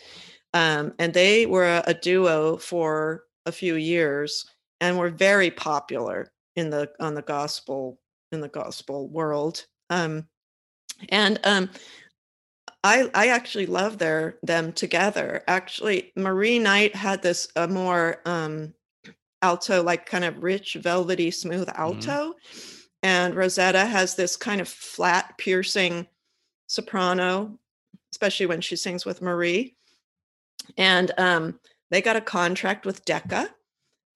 um, and they were a, a duo for a few years and were very popular in the on the gospel in the gospel world. Um, and um, I I actually love their them together. Actually, Marie Knight had this a more um, alto, like kind of rich, velvety, smooth alto, and Rosetta has this kind of flat, piercing soprano, especially when she sings with Marie. And um, they got a contract with Decca.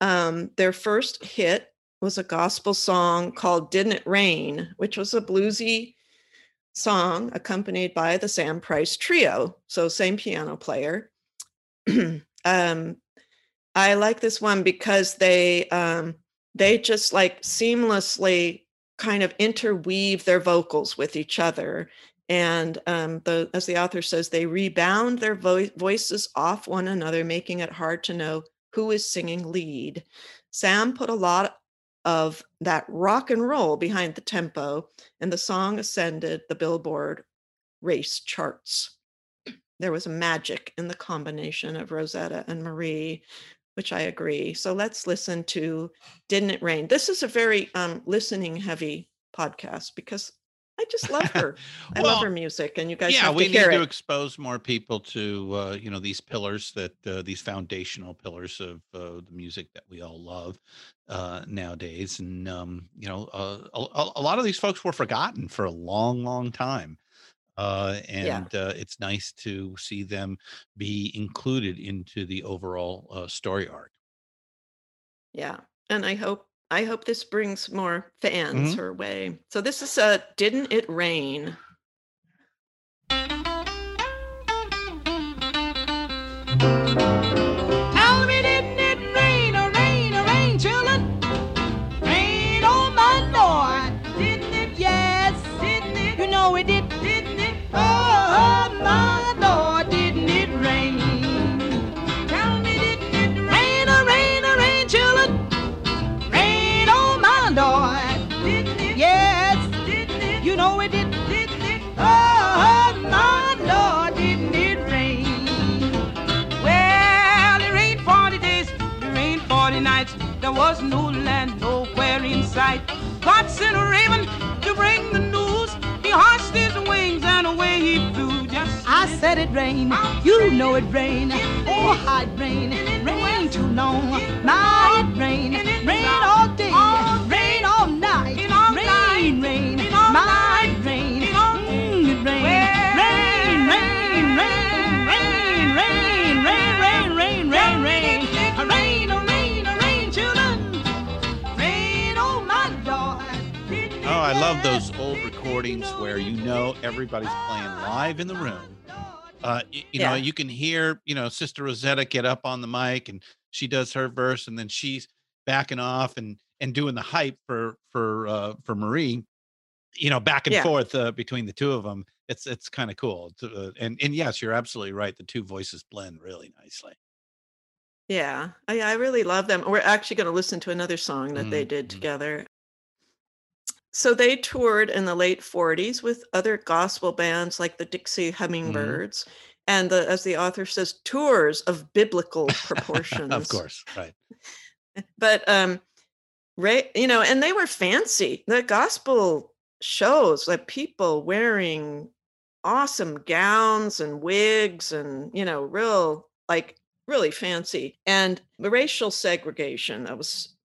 Um, their first hit was a gospel song called Didn't It Rain, which was a bluesy song accompanied by the Sam Price Trio. So, same piano player. um, I like this one because they um, they just like seamlessly kind of interweave their vocals with each other and um, the as the author says they rebound their vo- voices off one another making it hard to know who is singing lead. Sam put a lot of that rock and roll behind the tempo and the song ascended the billboard race charts. There was magic in the combination of rosetta and marie which i agree. So let's listen to didn't it rain? This is a very um, listening heavy podcast because I just love her. I love her music, and you guys yeah, we need to it. expose more people to uh, you know these pillars that uh, these foundational pillars of uh, the music that we all love uh, nowadays, and um, you know uh, a, a lot of these folks were forgotten for a long, long time. Uh, Yeah. and uh, it's nice to see them be included into the overall uh, story arc. Yeah, and I hope I hope this brings more fans Mhm. her way. So this is uh, "Didn't It Rain." Was no land nowhere in sight. God sent a raven to bring the news. He hushed his wings and away he flew. Just I said it rained, you know it rained. Oh, it rained, rain too long. My, it rained, rain all day, love those old recordings where you know everybody's playing live in the room. Uh, you know, Yeah. you can hear, you know, Sister Rosetta get up on the mic and she does her verse, and then she's backing off and and doing the hype for for uh, for Marie. You know, back and Yeah. forth uh, between the two of them. It's it's kind of cool. Uh, and and yes, you're absolutely right. The two voices blend really nicely. Yeah, I, I really love them. We're actually going to listen to another song that they Mhm, did mhm. together. So they toured in the late 40s with other gospel bands like the Dixie Hummingbirds. And the, as the author says, tours of biblical proportions. of course, right? But um, Ray, you know, and they were fancy. The gospel shows like people wearing awesome gowns and wigs and you know, real like really fancy. And the racial segregation that was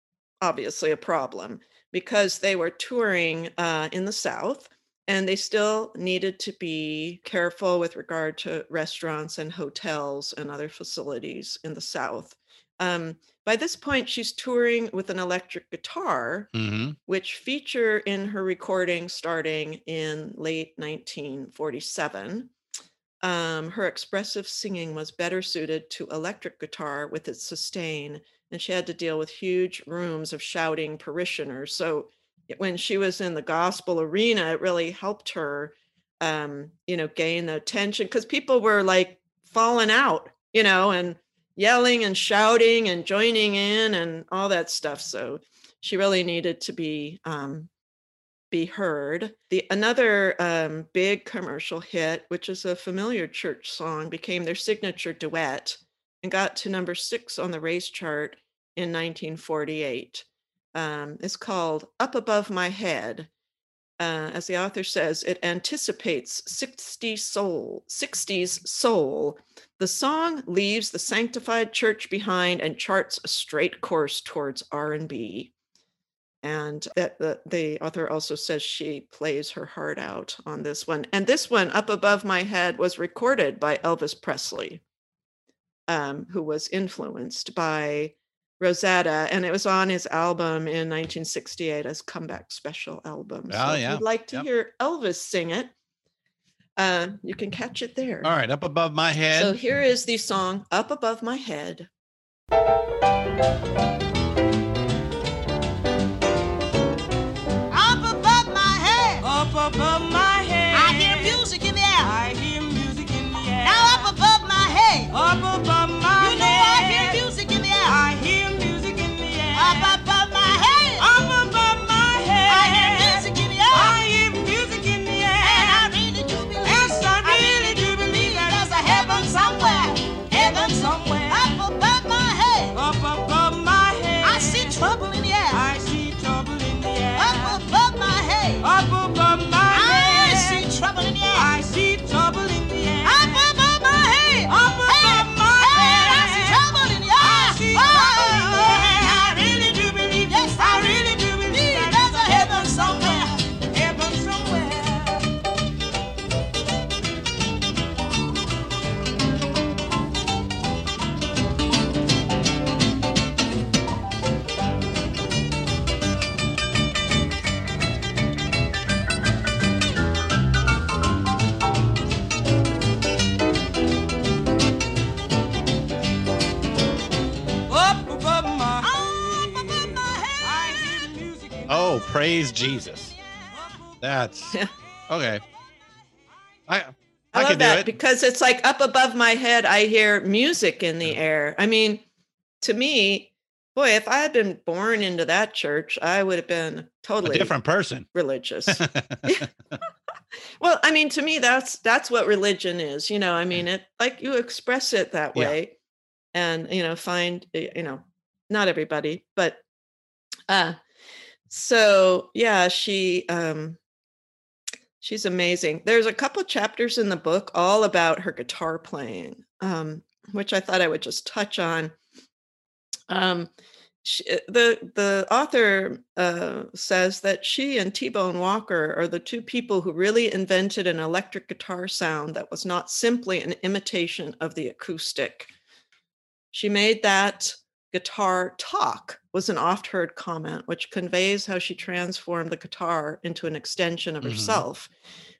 obviously a problem because they were touring uh, in the South and they still needed to be careful with regard to restaurants and hotels and other facilities in the South. Um, by this point, she's touring with an electric guitar, Mhm. which feature in her recording starting in late 1947. Um, her expressive singing was better suited to electric guitar with its sustain, and she had to deal with huge rooms of shouting parishioners. So when she was in the gospel arena, it really helped her, um, you know, gain the attention because people were like falling out, you know, and yelling and shouting and joining in and all that stuff. So she really needed to be um, be heard. The another um, big commercial hit, which is a familiar church song, became their signature duet and got to number six on the race chart in 1948. Um, it's called "Up Above My Head." Uh, as the author says, it anticipates 60 soul, 60s soul. The song leaves the sanctified church behind and charts a straight course towards R&B. And that the, the author also says she plays her heart out on this one. And this one, Up Above My Head, was recorded by Elvis Presley, um, who was influenced by Rosetta, and it was on his album in 1968 as comeback special album. Oh, if yeah. you'd like to Yep. hear Elvis sing it, uh, you can catch it there. All right, up above my head. So here is the song Up Above My Head. Praise Jesus. That's okay. I I, I love can do that it. because it's like up above my head, I hear music in the air. I mean, to me, boy, if I had been born into that church, I would have been A totally different person. religious. well, I mean, to me, that's that's what religion is. You know, I mean, it like you express it that Yeah. way, and you know, find you know, not everybody, but uh, so yeah, she um, she's amazing. There's a couple chapters in the book all about her guitar playing, um, which I thought I would just touch on. Um, she, uh, the the author uh, says that she and T-Bone Walker are the two people who really invented an electric guitar sound that was not simply an imitation of the acoustic. She made that guitar talk was an oft heard comment which conveys how she transformed the guitar into an extension of Mhm. herself.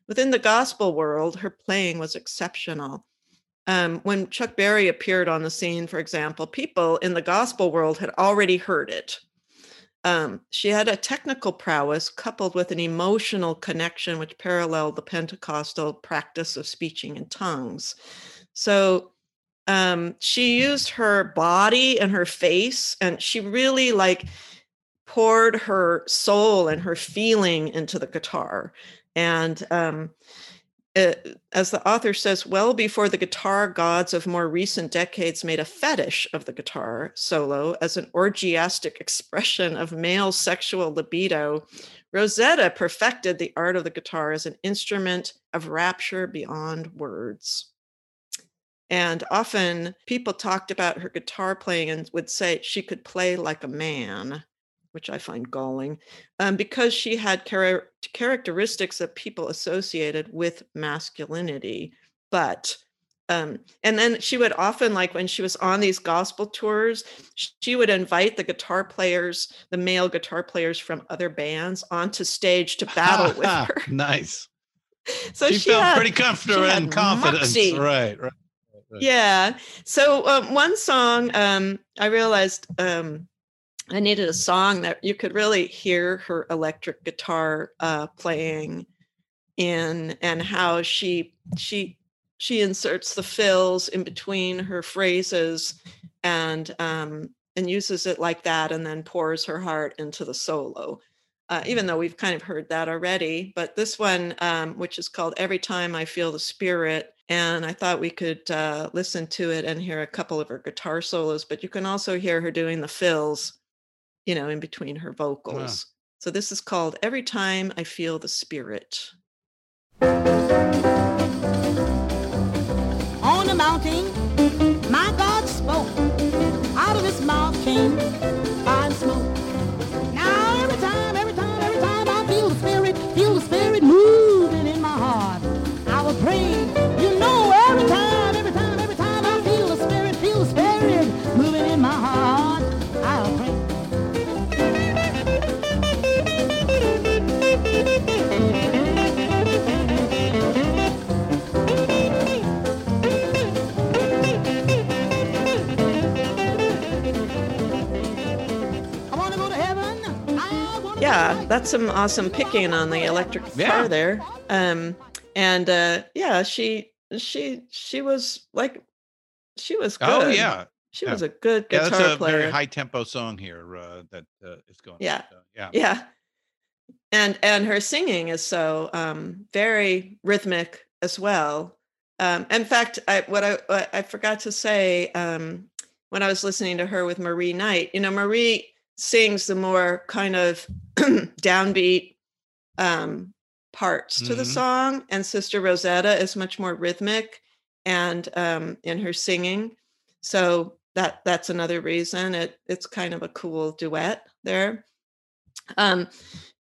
Within the gospel world, her playing was exceptional. Um, when Chuck Berry appeared on the scene, for example, people in the gospel world had already heard it. Um, she had a technical prowess coupled with an emotional connection which paralleled the Pentecostal practice of speaking in tongues. So um, she used her body and her face, and she really like poured her soul and her feeling into the guitar. And um, it, as the author says, well before the guitar gods of more recent decades made a fetish of the guitar solo as an orgiastic expression of male sexual libido, Rosetta perfected the art of the guitar as an instrument of rapture beyond words. And often people talked about her guitar playing and would say she could play like a man. which I find galling, um, because she had char- characteristics that people associated with masculinity. But um, and then she would often like when she was on these gospel tours she would invite the guitar players the male guitar players from other bands onto stage to battle with her nice so she, she, felt had- pretty comfortable and confident moxie. right right. Yeah. So um, one song um, i realized um, i needed a song that you could really hear her electric guitar uh, playing in and how she she she inserts the fills in between her phrases and um, and uses it like that and then pours her heart into the solo uh, even though we've kind of heard that already. But this one um, which is called every time i feel the spirit and i thought we could uh, listen to it and hear a couple of her guitar solos but you can also hear her doing the fills you know in between her vocals. So this is called every time i feel the spirit. On the mountain, my God spoke. Out of his mouth came yeah that's some awesome picking on the electric guitar Yeah. there um and uh yeah she she she was like she was good oh yeah she yeah. was a good guitar yeah that's a player very high tempo song here uh, that uh, is going on. Yeah. So, yeah yeah and and her singing is so um very rhythmic as well um in fact i what i what i forgot to say um when i was listening to her with marie knight you know marie sings the more kind of downbeat um parts to the Mhm. song and sister rosetta is much more rhythmic and um in her singing so that that's another reason it it's kind of a cool duet there um,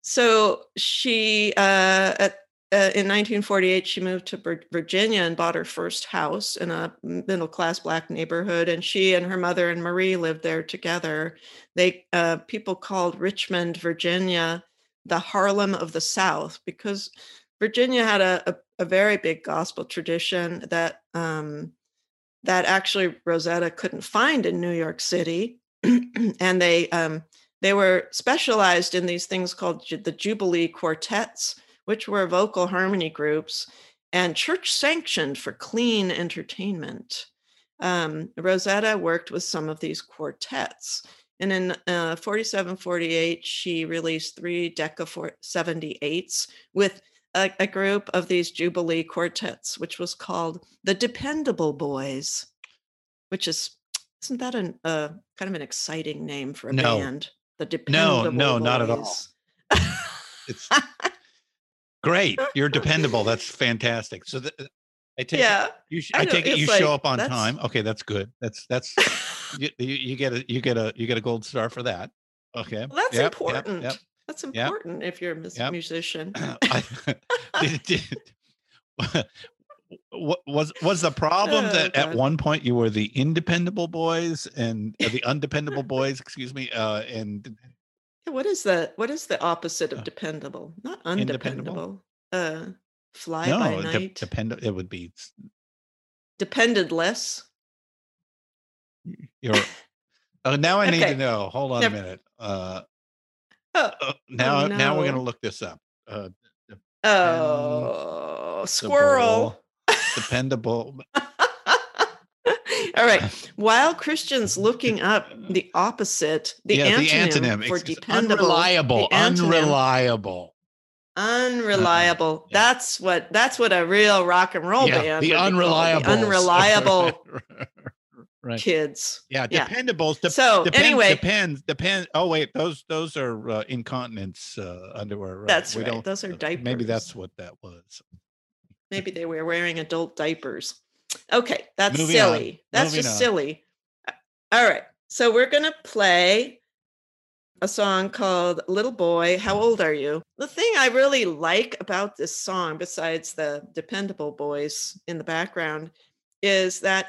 so she uh, at, uh, in 1948 she moved to Virginia and bought her first house in a middle class black neighborhood, and she and her mother and Marie lived there together. They uh, people called Richmond, Virginia, the Harlem of the South because Virginia had a, a, a very big gospel tradition that um, that actually Rosetta couldn't find in New York City, and they um, they were specialized in these things called the Jubilee quartets, which were vocal harmony groups and church sanctioned for clean entertainment. Um, Rosetta worked with some of these quartets. And in uh, 47 48, she released three Decca four- 78s with a, a group of these Jubilee quartets, which was called the Dependable Boys, which is, isn't that an, uh, kind of an exciting name for a No. band? The no Dependable no no, not at all it's great you're dependable that's fantastic so the, i take Yeah. it, you sh- I i, take it you like, show up on that's- time okay that's good that's that's you, you, get a you get a you get a gold star for that okay Well, that's Yep, important. yep. That's Yep. important if you're a musician. I, did, did, wa- was was the problem Oh, that at one point you were the independable boys and uh, the undependable boys excuse me uh and What is the what is the opposite Uh, of dependable? Not undependable. Uh fly by no de- depend it would be Depended less. your oh now i need Okay. to know hold on Never- a minute uh Oh, uh, now now we're gonna look this up uh oh squirrel. dependable All right. While Christian's looking up the opposite, the yeah antonym, the antonym for dependable, unreliable antonym- unreliable unreliable. That's what that's what a real rock and roll yeah, band the would be called, unreliable the unreliable right kids. yeah Yeah. dependables So, depend- anyway- depends depend oh wait those those are uh, incontinence uh, underwear right? That's We right. don't- Those are uh, maybe that's what that was Maybe they were wearing adult diapers. Okay, that's Moving on, silly. That's moving just on. silly. All right. So we're going to play a song called Little Boy, How Old Are You? The thing I really like about this song, besides the dependable boys in the background, is that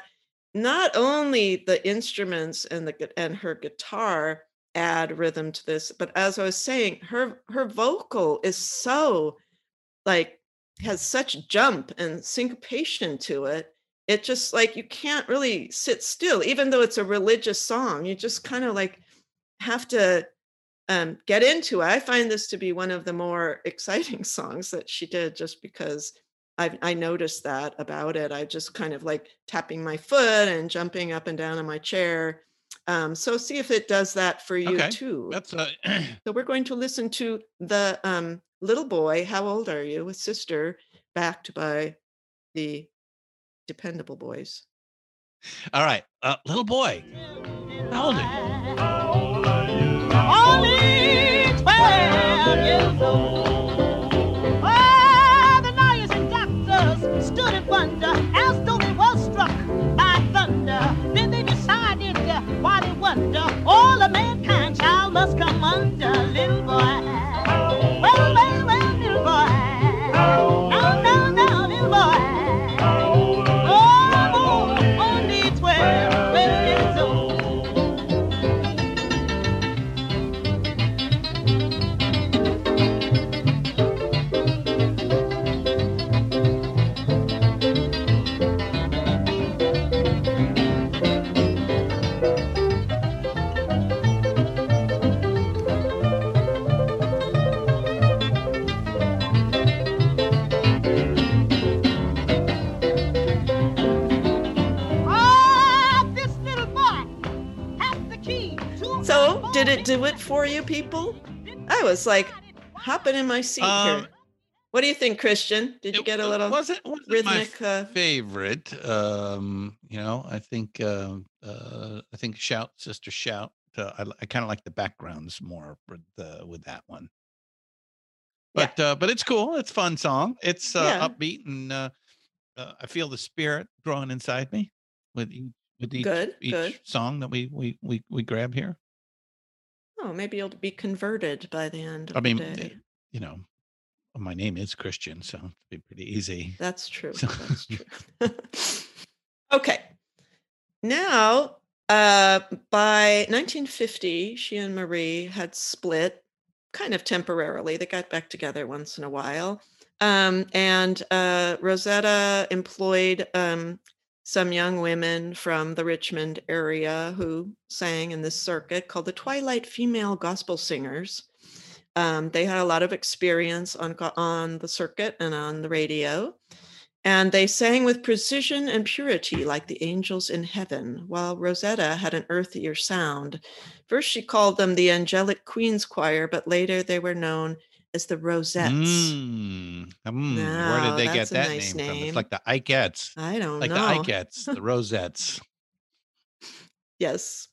not only the instruments and the and her guitar add rhythm to this, but as I was saying, her her vocal is so like has such jump and syncopation to it. It just like you can't really sit still, even though it's a religious song. You just kind of like have to um, get into it. I find this to be one of the more exciting songs that she did, just because I I noticed that about it. I just kind of like tapping my foot and jumping up and down in my chair. Um, so see if it does that for you Okay. too. That's uh, So we're going to listen to the um, little boy. How old are you? With sister, backed by the dependable boys. all right. Uh, little boy, how old are you? Only 12 years old. Oh, the lawyers and doctors stood in wonder as though they were struck by thunder. Then they decided uh, why they wonder all of mankind child must come under little boy. Did it do it for you, people? I was like hopping in my seat Um, here. What do you think, Christian? Did you get a little wasn't, wasn't rhythmic? Uh, favorite. Um, you know, I think um uh, I think shout, sister, shout. Uh, I, I kind of like the backgrounds more with the with that one. Yeah. But uh, but it's cool. It's fun song. It's uh, Yeah. upbeat and uh, uh, I feel the spirit growing inside me with each, with each Good, each good. song that we we we we grab here. Oh, maybe you'll be converted by the end of I mean, the eh, you know, my name is Christian, so it'd be pretty easy. That's true. So- That's true. okay. Now, uh, by 1950, she and Marie had split kind of temporarily. They got back together once in a while. Um, and uh, Rosetta employed um, some young women from the Richmond area who sang in this circuit called the Twilight Female Gospel Singers. Um, they had a lot of experience on on the circuit and on the radio, and they sang with precision and purity like the angels in heaven. While Rosetta had an earthier sound. First, she called them the Angelic Queen's Choir, but later they were known as the Rosettes. Mm, mm, where did they get that nice name, from? It's like the Ikettes, I don't like know. the Ikettes, the Rosettes. Yes.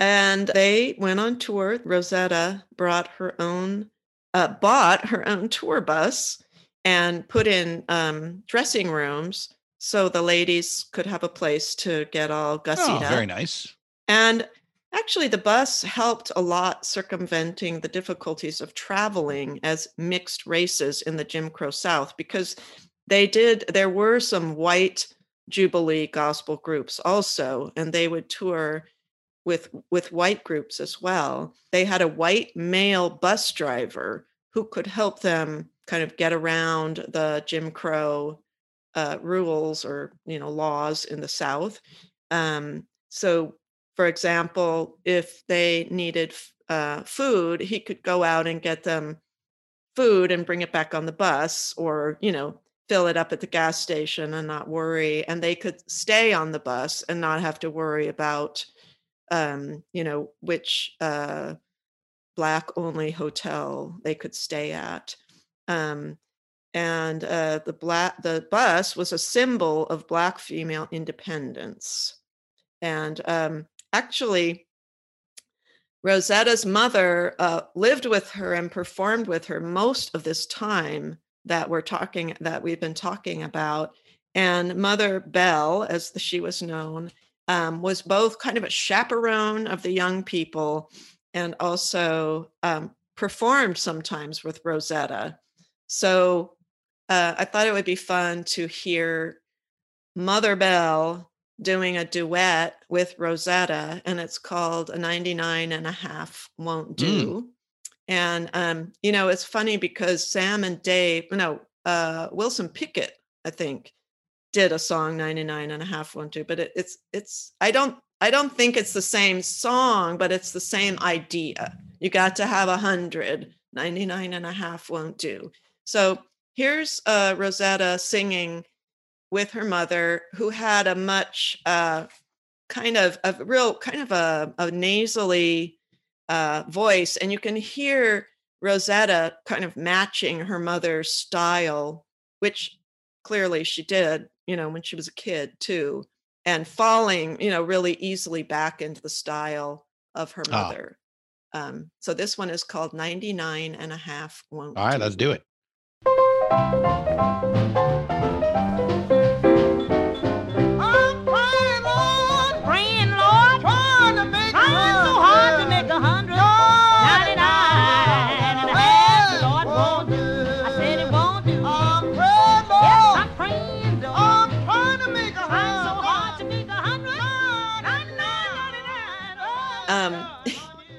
And they went on tour. Rosetta brought her own, uh, bought her own tour bus and put in um, dressing rooms so the ladies could have a place to get all gussied Oh, up. very nice. And actually, the bus helped a lot circumventing the difficulties of traveling as mixed races in the Jim Crow South because they did, there were some white Jubilee gospel groups also, and they would tour with with white groups as well. They had a white male bus driver who could help them kind of get around the Jim Crow uh, rules or you know laws in the South. Um, so, for example, if they needed uh, food, he could go out and get them food and bring it back on the bus, or you know fill it up at the gas station and not worry. And they could stay on the bus and not have to worry about um, you know, which uh, black only hotel they could stay at. Um, and uh, the black the bus was a symbol of black female independence. And um, actually, Rosetta's mother uh, lived with her and performed with her most of this time that we're talking that we've been talking about. And Mother Bell, as the, she was known, um, was both kind of a chaperone of the young people and also um, performed sometimes with Rosetta. So uh, I thought it would be fun to hear Mother Bell doing a duet with Rosetta, and it's called A 99 and a Half Won't Do. Mm. And, um, you know, it's funny because Sam and Dave, no, uh, Wilson Pickett, I think, did a song 99 and a half won't do, but it, it's, it's, I don't, I don't think it's the same song, but it's the same idea. You got to have a hundred, 99 and a half won't do. So here's uh, Rosetta singing with her mother, who had a much uh, kind of a real kind of a, a nasally uh, voice, and you can hear Rosetta kind of matching her mother's style, which clearly she did, you know, when she was a kid too, and falling, you know, really easily back into the style of her ah. mother. Oh. Um, so this one is called 99 and a half. All right, let's do it.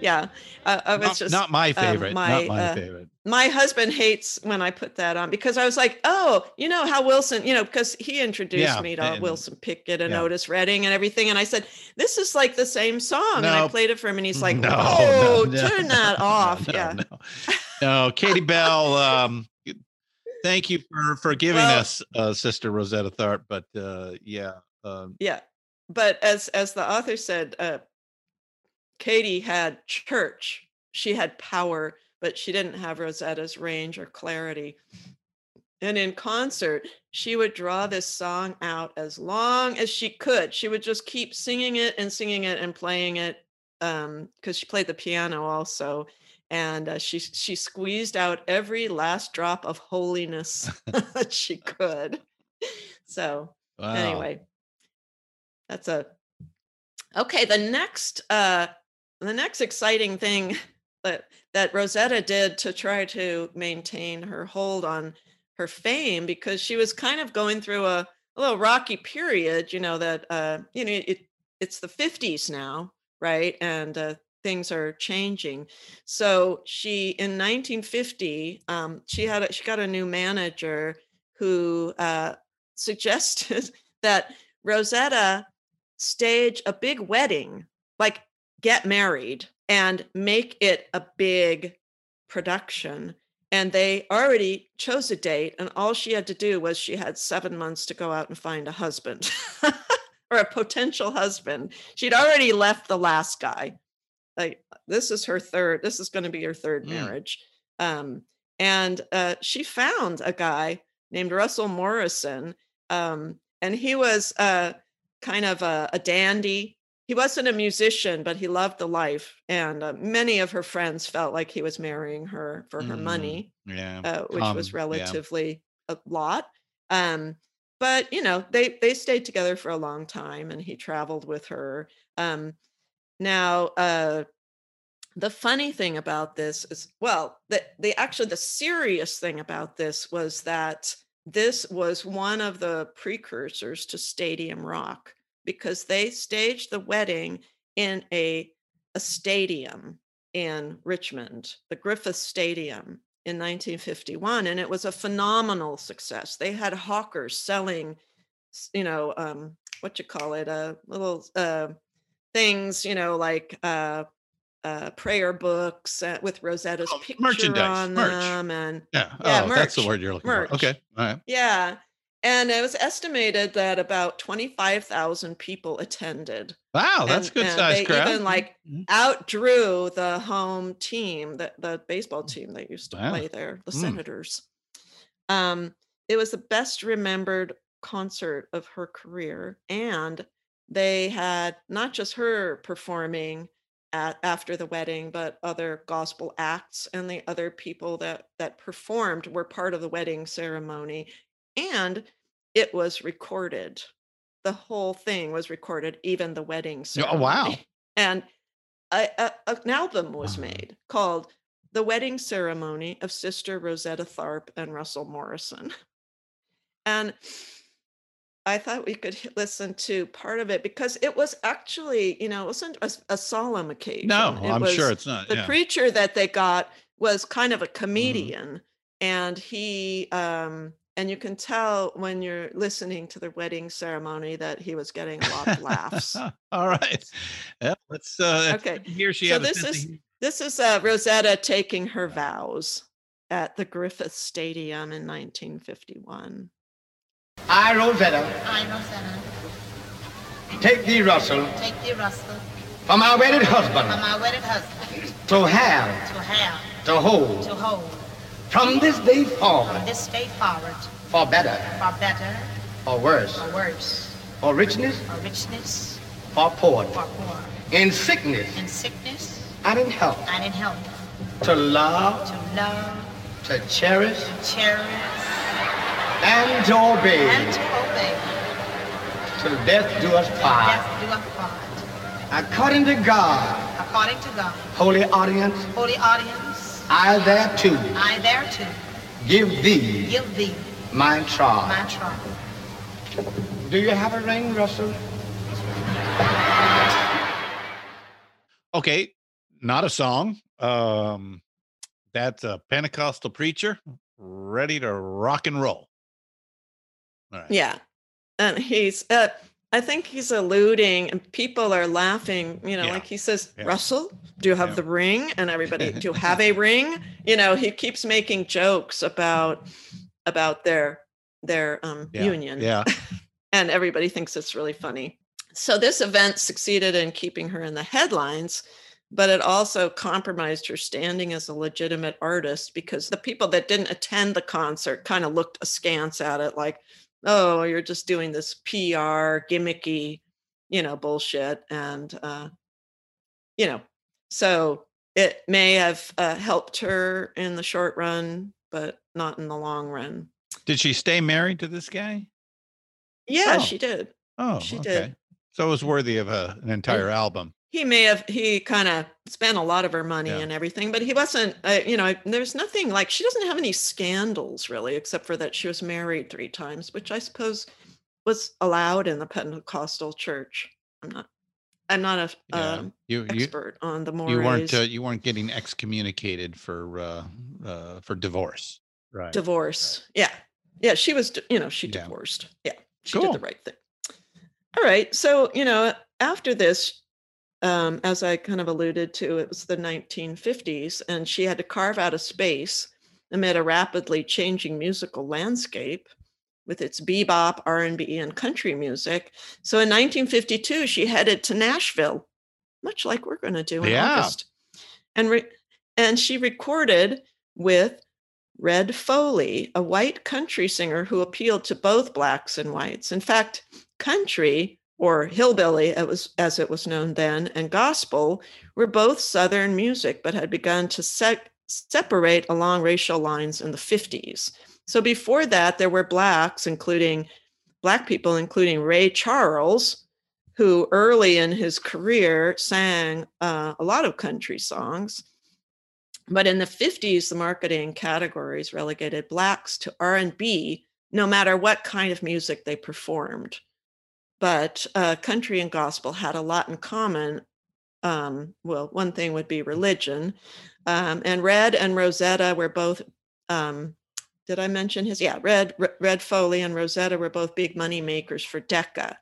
Yeah. Uh, I was not, just not my um, favorite. Um, my, not my uh, favorite. My husband hates when I put that on because I was like, oh, you know how Wilson, you know, because he introduced yeah, me to and, Wilson Pickett and yeah. Otis Redding and everything, and I said, this is like the same song, no. and I played it for him, and he's like, no, oh, no, turn that off, yeah. No, Katie Bell. Um, thank you for for giving well, us uh, Sister Rosetta Tharpe, but uh, yeah, um, yeah. But as as the author said, uh, Katie had church, she had power, but she didn't have Rosetta's range or clarity. And in concert, she would draw this song out as long as she could. She would just keep singing it and singing it and playing it because um, she played the piano also. And uh, she she squeezed out every last drop of holiness that she could. So wow. anyway, that's a okay. The next uh, the next exciting thing that that Rosetta did to try to maintain her hold on her fame because she was kind of going through a, a little rocky period, you know, that uh, you know, it it's the 50s now, right? And uh, things are changing. So she in 1950, um, she had a, she got a new manager who uh, suggested that Rosetta stage a big wedding, like get married and make it a big production. And they already chose a date, and all she had to do was she had seven months to go out and find a husband or a potential husband. She'd already left the last guy. Like, this is her third, this is going to be her third mm. marriage. Um, and uh, she found a guy named Russell Morrison. Um, and he was uh, kind of a, a dandy he wasn't a musician, but he loved the life. And uh, many of her friends felt like he was marrying her for her mm, money, yeah, uh, which um, was relatively yeah. a lot. Um, but you know, they they stayed together for a long time, and he traveled with her. Um, now, uh, the funny thing about this is, well, the the actually the serious thing about this was that this was one of the precursors to Stadium Rock because they staged the wedding in a, a stadium in Richmond, the Griffith Stadium in 1951. And it was a phenomenal success. They had hawkers selling, you know, um, what you call it, uh, little uh, things, you know, like uh, uh, prayer books uh, with Rosetta's oh, picture on merch. them, and yeah, yeah, oh, merch, that's the word you're looking merch. for. Okay, all right, yeah, and it was estimated that about 25,000 people attended. Wow, that's and, good and size they crowd. even like mm-hmm. outdrew the home team, the, the baseball team that used to wow. play there, the mm. Senators. Um, it was the best remembered concert of her career. And they had not just her performing at, after the wedding, but other gospel acts and the other people that that performed were part of the wedding ceremony and it was recorded. The whole thing was recorded, even the wedding ceremony. Oh wow! And a, a, an album was made called "The Wedding Ceremony of Sister Rosetta Tharpe and Russell Morrison," and I thought we could listen to part of it because it was actually, you know, it wasn't a, a solemn occasion. No, It I'm was- sure it's not. the yeah. preacher that they got was kind of a Mm-hmm. comedian and he um and you can tell when you're listening to the wedding ceremony that he was getting a lot of laughs. All right. Yeah, let's uh Okay, here she so had this sense of is this is uh, rosetta taking her vows at the griffith stadium in 1951 I, Rosetta, I, Rosetta. take thee, Russell, take thee, Russell, for my wedded husband. for husband, my wedded husband, to have, to have, to hold, to hold, from this day forward. from this day forward, for better. For better. Or worse, or worse, for richness, for richness, for poor. for poor, in sickness. In sickness, and in health, and in health, to love, to love, to cherish, to cherish, and to obey, and to obey. till death do us part. Death do us part. According to God, According to God, holy audience, holy audience, I thereto I thereto give thee give thee my trial. my trial. Do you have a ring, Russell? Okay, not a song. Um that's a Pentecostal preacher ready to rock and roll. All right. yeah and he's uh i think he's alluding and people are laughing you know Yeah. like he says Yeah. russell do you have Yeah. the ring and everybody do you have a ring you know he keeps making jokes about about their their um union Yeah. and everybody thinks it's really funny. So this event succeeded in keeping her in the headlines, but it also compromised her standing as a legitimate artist because the people that didn't attend the concert kind of looked askance at it like, "Oh, you're just doing this PR gimmicky, you know, bullshit." And uh you know, so it may have uh, helped her in the short run, but not in the long run. Did she stay married to this guy? Yeah, Oh. she did. Oh, She okay. did. So it was worthy of a, an entire album. He may have he kind of spent a lot of her money Yeah. and everything but he wasn't uh, you know there's nothing like she doesn't have any scandals really except for that she was married three times which i suppose was allowed in the pentecostal church i'm not i'm not a Yeah. um, You you expert on the mores you weren't uh, you weren't getting excommunicated for uh, uh, for divorce. Right. divorce yeah yeah she was you know she Yeah. divorced yeah she Cool. did the right thing all right so you know after this um, as i kind of alluded to it was the 1950s and she had to carve out a space amid a rapidly changing musical landscape with its bebop r&b and country music so in 1952 she headed to nashville much like we're going to do in Yeah. august and re- and she recorded with Red Foley, a white country singer who appealed to both blacks and whites. In fact, country or hillbilly, as it was known then, and gospel were both Southern music, but had begun to separate along racial lines in the 50s. So before that, there were blacks, including black people, including Ray Charles, who early in his career sang uh, a lot of country songs. But in the 50s, the marketing categories relegated blacks to R&B, no matter what kind of music they performed. But uh, country and gospel had a lot in common. Um, well, one thing would be religion. Um, and Red and Rosetta were both, um, did I mention his? Yeah, Red, Red Foley and Rosetta were both big money makers for Decca.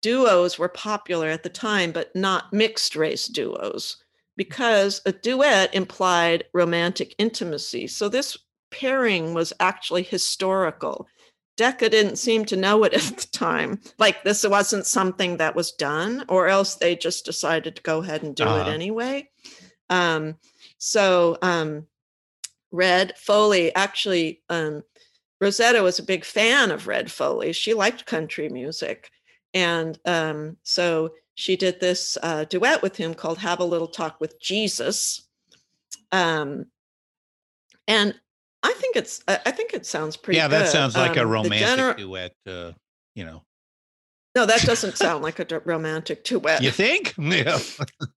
Duos were popular at the time, but not mixed race duos because a duet implied romantic intimacy. So this pairing was actually historical. Decca didn't seem to know it at the time. Like this wasn't something that was done, or else they just decided to go ahead and do Uh-huh. it anyway. Um, so um, Red Foley actually, um, Rosetta was a big fan of Red Foley. She liked country music. And um, so she did this uh, duet with him called Have a Little Talk with Jesus. Um, and I think it's, I think it sounds pretty yeah, that good. sounds like a Um, the romantic gener- duet. Uh, you know. No, that doesn't sound like a d- romantic duet. You think? Yeah.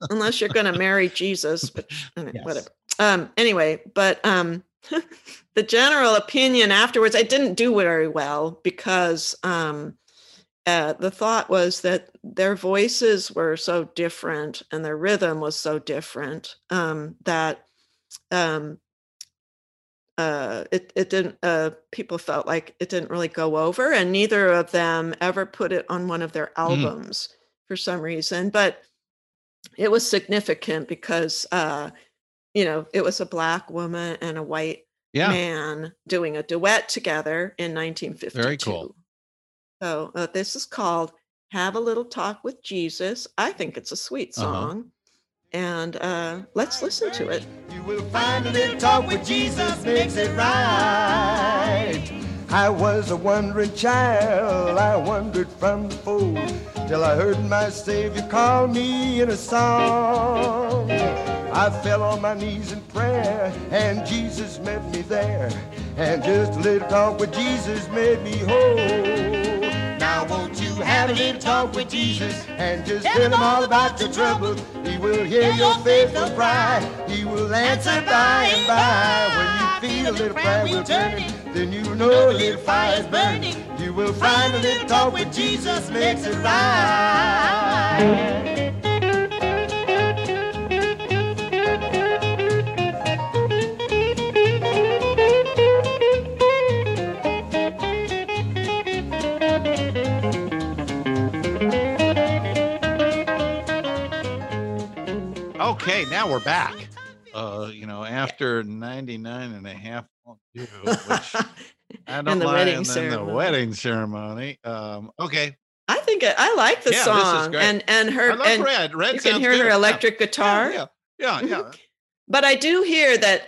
unless you're going to marry Jesus, but Yes. whatever. Um, anyway, but um, the general opinion afterwards, I didn't do very well because um, uh, the thought was that their voices were so different and their rhythm was so different um, that um, uh, it it didn't. Uh, people felt like it didn't really go over, and neither of them ever put it on one of their albums for some reason. But it was significant because uh, you know it was a black woman and a white Yeah. man doing a duet together in 1952. Very cool. So uh, this is called "Have a Little Talk with Jesus." I think it's a sweet Uh-huh. And uh, let's listen to it. You will find a little talk with Jesus makes it right. I was a wandering child, I wandered from the fold till I heard my Savior call me in a song. I fell on my knees in prayer, and Jesus met me there. And just a little talk with Jesus made me whole. Have a little talk with Jesus and just tell him all about your troubles? He will hear your faithful cry. He will answer by and by. When you feel a little prayer will turning, then you know a little fire is burning. You will find a little talk with Jesus makes it right. Okay, now we're back. Uh, you know, after 99 and a half do, which I don't the like, wedding and then the ceremony. wedding ceremony. Um, okay. I think it, I like the Yeah, song and and her I love and Red. Red you can hear good. her Yeah. electric guitar. Yeah, yeah, yeah. But I do hear that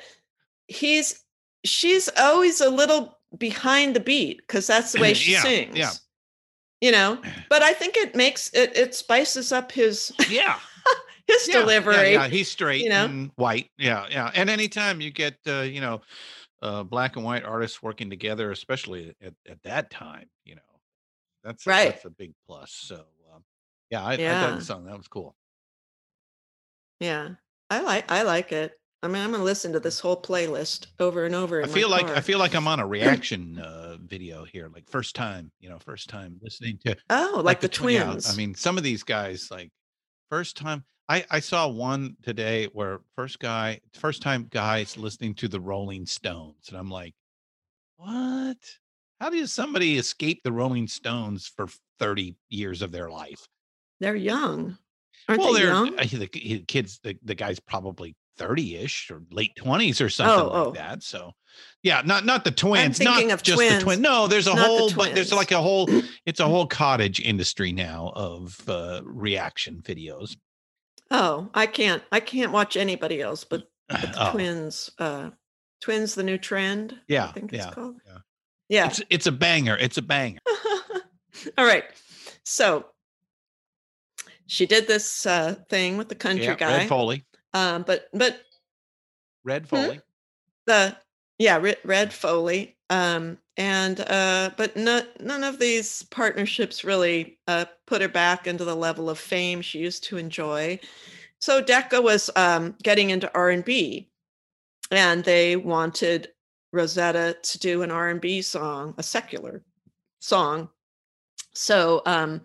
he's she's always a little behind the beat because that's the way she Yeah, sings. yeah. You know, but I think it makes it it spices up his yeah his Yeah, delivery. Yeah, yeah, he's straight you know? and white. Yeah, yeah. And anytime you get uh, you know, uh black and white artists working together, especially at, at that time, you know, that's Right. that's a big plus. So um, yeah, I, I Yeah. dug the song. That was cool. Yeah, I like I like it. I mean, I'm gonna listen to this whole playlist over and over. I feel like I feel like I'm on a reaction uh, video here, like first time, you know, first time listening to Oh, like the twi- yeah, twins. I mean, some of these guys, like first time. I I saw one today where first guy, first time guys listening to the Rolling Stones, and I'm like, what? How does somebody escape the Rolling Stones for 30 years of their life? They're young, aren't well, they they're young? uh, the, the kids. The, the guy's probably 30ish or late 20s or something Oh, oh. like that. So, yeah, not not the twins, thinking not of just the twins, twin. No, there's a not the whole, but there's like a whole. It's a whole cottage industry now of uh, reaction videos. Oh, I can't. I can't watch anybody else but, but the Oh. twins. Uh, twins, the new trend. Yeah, I think it's yeah, called. yeah. Yeah. It's it's a banger. It's a banger. All right. So she did this uh, thing with the country Yeah, guy. Red Foley. Um, but but Red Foley. the yeah Red, Red Foley. Um, and uh, but no, none of these partnerships really uh, put her back into the level of fame she used to enjoy. So Decca was um, getting into R and B, and they wanted Rosetta to do an R and B song, a secular song. So um,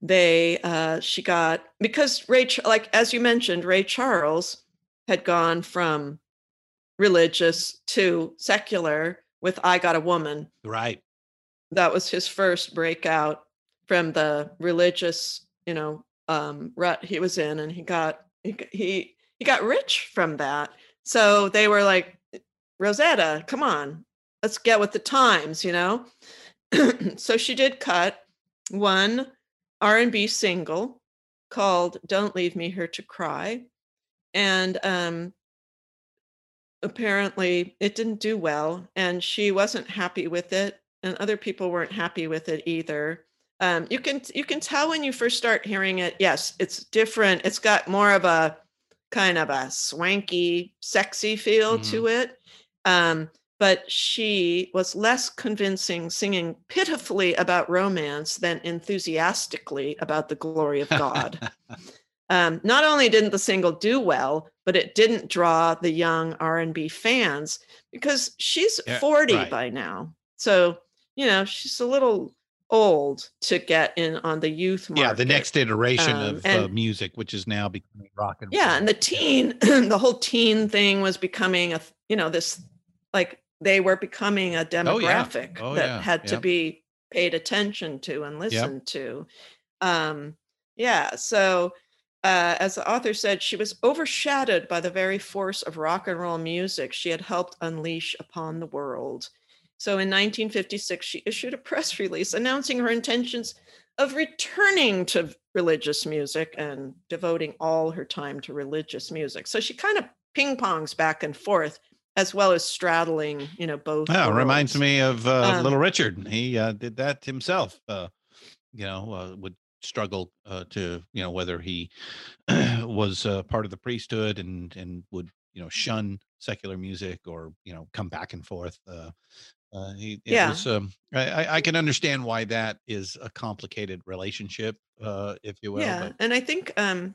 they uh, she got because Ray like as you mentioned, Ray Charles had gone from religious to secular with I Got a Woman. Right. That was his first breakout from the religious, you know, um, rut he was in, and he got he he he got rich from that. So they were like, Rosetta, come on, let's get with the times, you know. so she did cut one R&B single called "Don't Leave Me Here to Cry," and um, apparently it didn't do well and she wasn't happy with it and other people weren't happy with it either um, you can you can tell when you first start hearing it yes it's different it's got more of a kind of a swanky sexy feel to it um, but she was less convincing singing pitifully about romance than enthusiastically about the glory of God. um, not only didn't the single do well, but it didn't draw the young R&B fans because she's Yeah, 40 right. by now. So, you know, she's a little old to get in on the youth market. Yeah, the next iteration Um, of uh, music, which is now becoming rock and yeah and the teen the whole teen thing was becoming a you know this like they were becoming a Oh, yeah. demographic Oh, that yeah. had to be paid attention to and listened to um yeah so uh, as the author said, she was overshadowed by the very force of rock and roll music she had helped unleash upon the world. So in 1956, she issued a press release announcing her intentions of returning to religious music and devoting all her time to religious music. So she kind of ping pongs back and forth, as well as straddling, you know, both. Yeah, reminds me of uh, Um, Little Richard. He uh, did that himself. Uh, you know, uh, would struggle uh, to you know whether he was uh, part of the priesthood and and would you know shun secular music or you know come back and forth. Uh, uh, he, it Yeah. was, um, I, I- can understand why that is a complicated relationship, uh, if you will. yeah but and i think um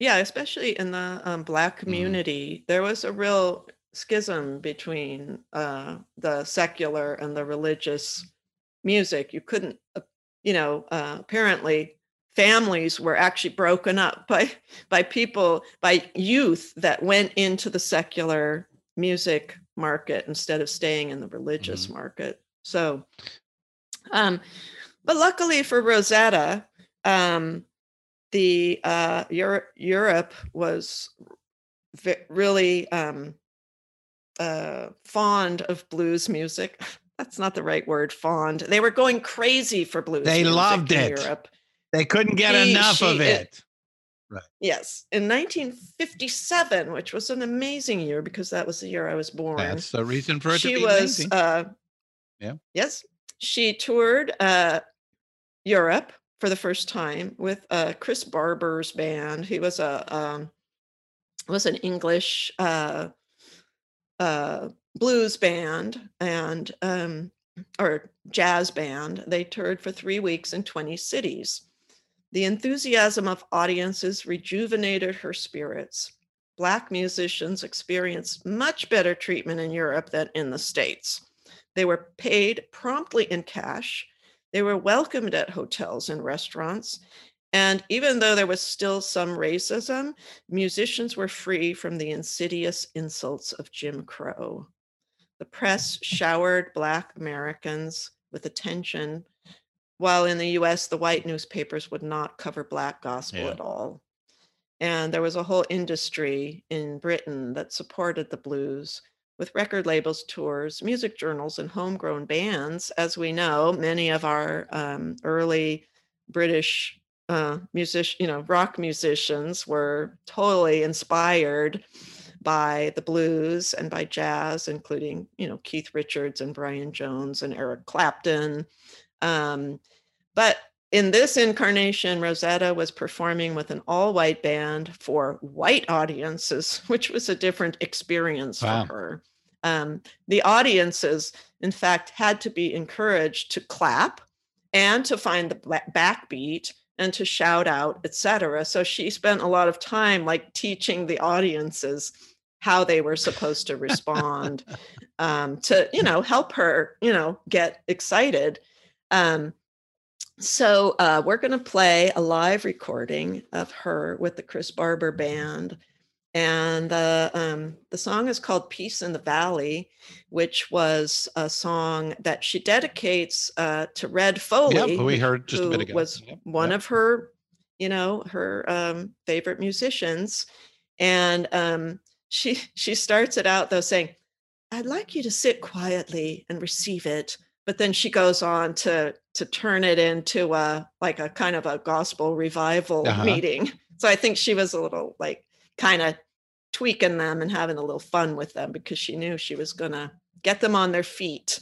yeah especially in the um, black Mm-hmm. community there was a real schism between uh the secular and the religious music you couldn't uh, you know uh, apparently families were actually broken up by by people by youth that went into the secular music market instead of staying in the religious Mm-hmm. market so um but luckily for rosetta um the uh Europe, Europe was ve- really um uh fond of blues music that's not the right word fond they were going crazy for blues they music loved in it. Europe They couldn't get She- enough she- of it- it. Right. Yes, in 1957, which was an amazing year because that was the year I was born. That's the reason for it she to be was, uh, yeah. yes, she toured uh, Europe for the first time with uh, Chris Barber's band. He was a um, was an English uh, uh, blues band and um, or jazz band. They toured for three weeks in 20 cities. The enthusiasm of audiences rejuvenated her spirits. Black musicians experienced much better treatment in Europe than in the States. They were paid promptly in cash. They were welcomed at hotels and restaurants. And even though there was still some racism, musicians were free from the insidious insults of Jim Crow. The press showered Black Americans with attention, while in the US, the white newspapers would not cover Black gospel Yeah. at all. And there was a whole industry in Britain that supported the blues with record labels, tours, music journals, and homegrown bands. As we know, many of our um, early British uh, music, you know, rock musicians were totally inspired by the blues and by jazz, including, you know, Keith Richards and Brian Jones and Eric Clapton. Um, but in this incarnation, Rosetta was performing with an all white band for white audiences, which was a different experience Wow. for her. Um, the audiences, in fact, had to be encouraged to clap and to find the backbeat and to shout out, etc. So she spent a lot of time like teaching the audiences how they were supposed to respond um, to, you know, help her, you know, get excited. Um, so uh, we're going to play a live recording of her with the Chris Barber Band, and the um, the song is called "Peace in the Valley," which was a song that she dedicates uh, to Red Foley. Yep, we heard just a bit ago. Was Yep, one yep. of her, you know, her um, favorite musicians, and um, she she starts it out though saying, "I'd like you to sit quietly and receive it." but then she goes on to to turn it into a like a kind of a gospel revival Uh-huh. meeting so i think she was a little like kind of tweaking them and having a little fun with them because she knew she was going to get them on their feet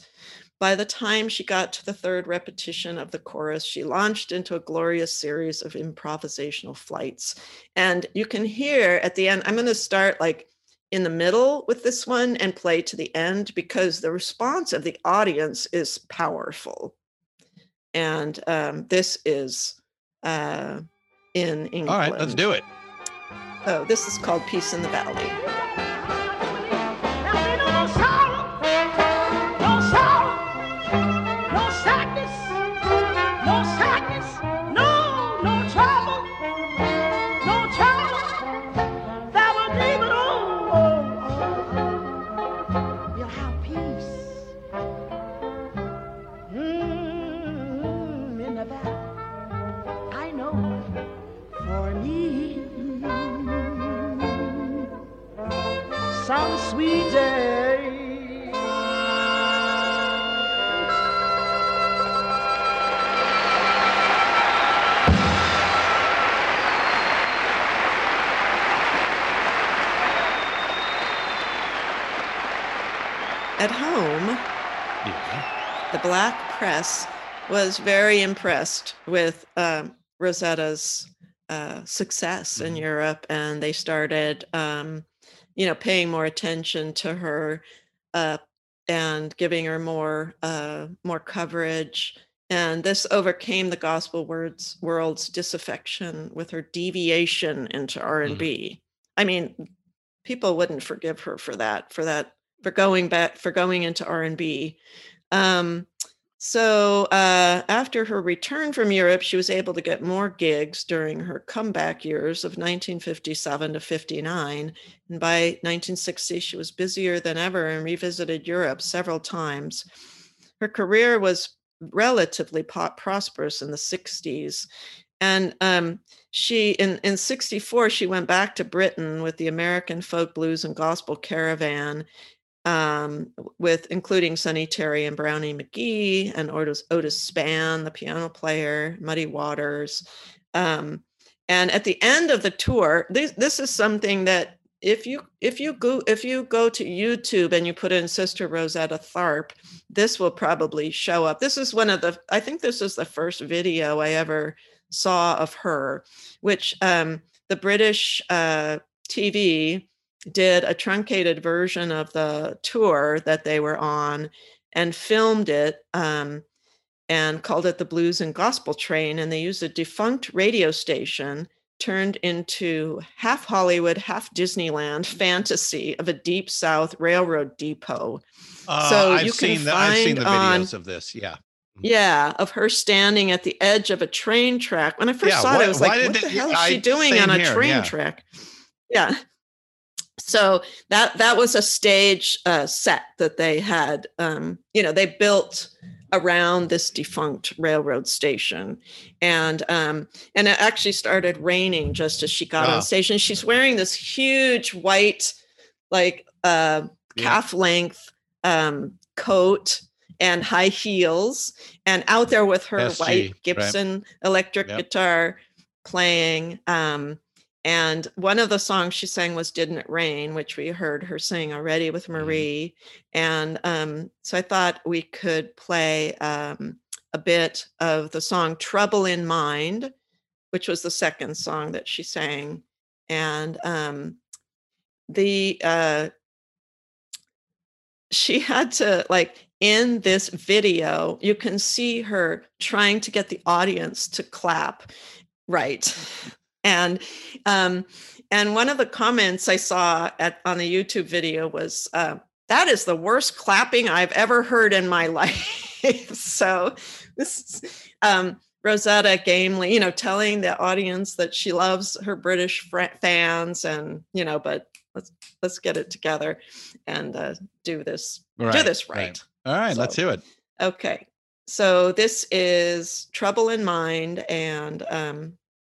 by the time she got to the third repetition of the chorus she launched into a glorious series of improvisational flights and you can hear at the end i'm going to start like in the middle with this one and play to the end because the response of the audience is powerful. And um, this is uh, in England. All right, let's do it. Oh, this is called Peace in the Valley. At home, the black press was very impressed with um, Rosetta's uh, success in Europe, and they started, um, you know, paying more attention to her uh, and giving her more uh, more coverage. And this overcame the gospel words world's disaffection with her deviation into R and B. I mean, people wouldn't forgive her for that, for that, for going back, for going into R and B. Um, so uh, after her return from Europe, she was able to get more gigs during her comeback years of 1957 to 59. And by 1960, she was busier than ever and revisited Europe several times. Her career was relatively prosperous in the 60s. And um, she, in, in 64, she went back to Britain with the American Folk Blues and Gospel Caravan um, with including Sonny Terry and Brownie McGhee and Otis, Otis Spann, the piano player, Muddy Waters. Um, and at the end of the tour, this, this is something that if you if you go if you go to YouTube and you put in Sister Rosetta Tharpe, this will probably show up. This is one of the I think this is the first video I ever saw of her, which um, the British uh, TV did a truncated version of the tour that they were on and filmed it um, and called it the Blues and Gospel Train. And they used a defunct radio station turned into half Hollywood, half Disneyland fantasy of a deep South railroad depot. Uh, so I've you can the, find I've seen the on, videos of this. Yeah. yeah, of her standing at the edge of a train track. When I first Yeah, saw it, I was like, what the it- hell is I- she doing on a here, train yeah. track? Yeah. So that that was a stage uh, set that they had. Um, you know, they built around this defunct railroad station, and um, and it actually started raining just as she got Oh. on station. She's wearing this huge white, like uh, calf length um, coat and high heels, and out there with her SG, white Gibson electric Yep. guitar playing. Um, and one of the songs she sang was Didn't It Rain, which we heard her sing already with Marie. And um, so I thought we could play um, a bit of the song Trouble in Mind, which was the second song that she sang. And um, the uh, she had to like in this video you can see her trying to get the audience to clap right and um and one of the comments i saw at on the youtube video was uh, that is the worst clapping i've ever heard in my life so this is um rosetta gamely you know telling the audience that she loves her british fans and you know but let's let's get it together and uh, do this do Right, this right. right All right, let's do it. Okay. So this is Trouble in Mind and um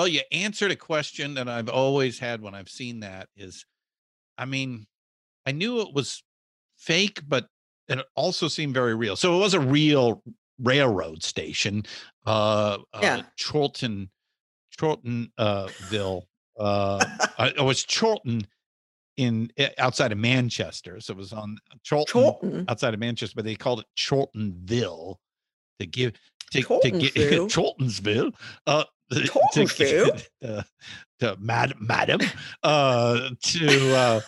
Well, you answered a question that I've always had when I've seen that is, I mean, I knew it was fake, but it also seemed very real. So it was a real railroad station, uh, Yeah. uh Chorlton, uh. Uh, uh, it was Chorlton in eh, outside of Manchester. So it was on Chorlton, Chorlton? outside of Manchester, but they called it Chorltonville to give to, to get? Chorltonsville. Uh, to, uh, to. mad, madam uh to uh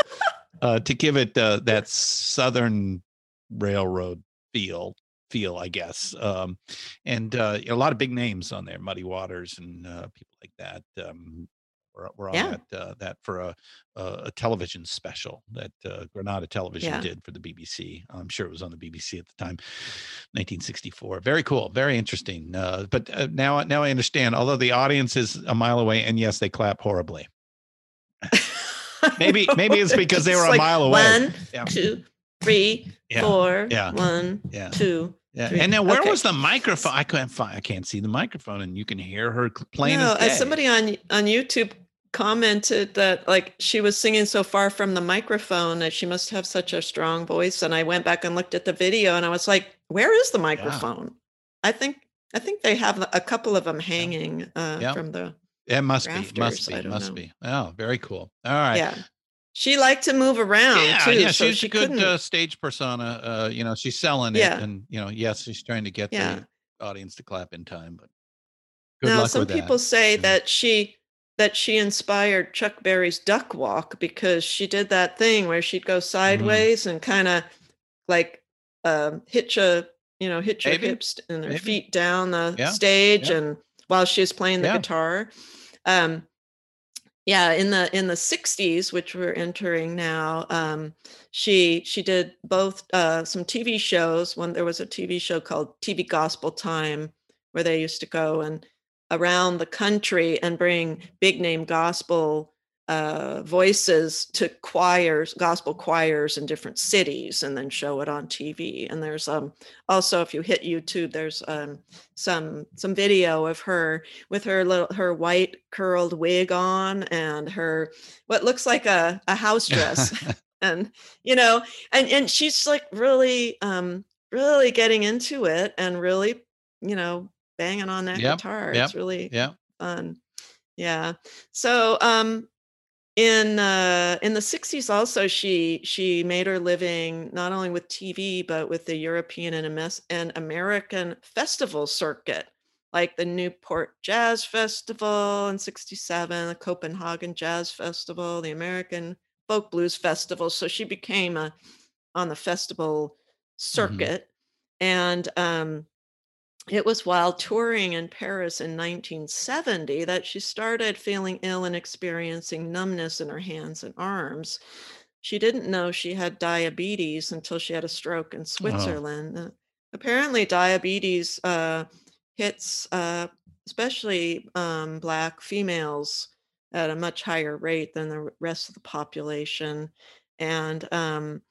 uh to give it uh that southern railroad feel feel i guess um and uh a lot of big names on there muddy waters and uh people like that um we're, we're on Yeah. that uh, that for a a television special that uh, Granada Television Yeah. did for the BBC. I'm sure it was on the BBC at the time, 1964. Very cool, very interesting. Uh, but uh, now now I understand. Although the audience is a mile away, and yes, they clap horribly. maybe maybe it's because they were like a mile away. One, Yeah. two, three, Yeah, four, yeah, one, yeah. two, Yeah. three. And then where Okay. was the microphone? I can't find. I can't see the microphone, and you can hear her playing. no, as somebody on on YouTube commented that like she was singing so far from the microphone that she must have such a strong voice. And I went back and looked at the video, and I was like, "Where is the microphone?" I think I think they have a couple of them hanging uh, Yeah. from the. It must be. rafters, Must be. Must know. be. Oh, very cool. All right. Yeah, she liked to move around yeah, too, yeah, so she's she a good uh, stage persona. Uh, you know, she's selling Yeah. it, and you know, yes, she's trying to get Yeah. the audience to clap in time. But good now luck some with that. people say that she that she inspired chuck berry's duck walk because she did that thing where she'd Mm-hmm. go sideways and kind of like um, hitch a you know hitch Maybe. her hips and her Maybe. feet down the Yeah, stage yeah. and while she was playing the Yeah. guitar um yeah in the in the 60s which we're entering now um she she did both uh some tv shows when there was a tv show called tv gospel time where they used to go and around the country and bring big name gospel uh, voices to choirs, gospel choirs in different cities, and then show it on TV. And there's um also if you hit YouTube, there's um some some video of her with her little her white curled wig on and her what looks like a, a house dress. and you know, and and she's like really um really getting into it and really, you know, banging on that Yep, guitar. yep, It's really yeah. fun. Yeah. So um in uh in the 60s also she she made her living not only with TV but with the European and and American festival circuit like the Newport Jazz Festival in 67, the Copenhagen Jazz Festival, the American Folk Blues Festival. So she became a on the festival circuit and um it was while touring in Paris in 1970 that she started feeling ill and experiencing numbness in her hands and arms. She didn't know she had diabetes until she had a stroke in Switzerland. Uh, apparently, diabetes uh, hits uh, especially um, Black females at a much higher rate than the rest of the population. And um,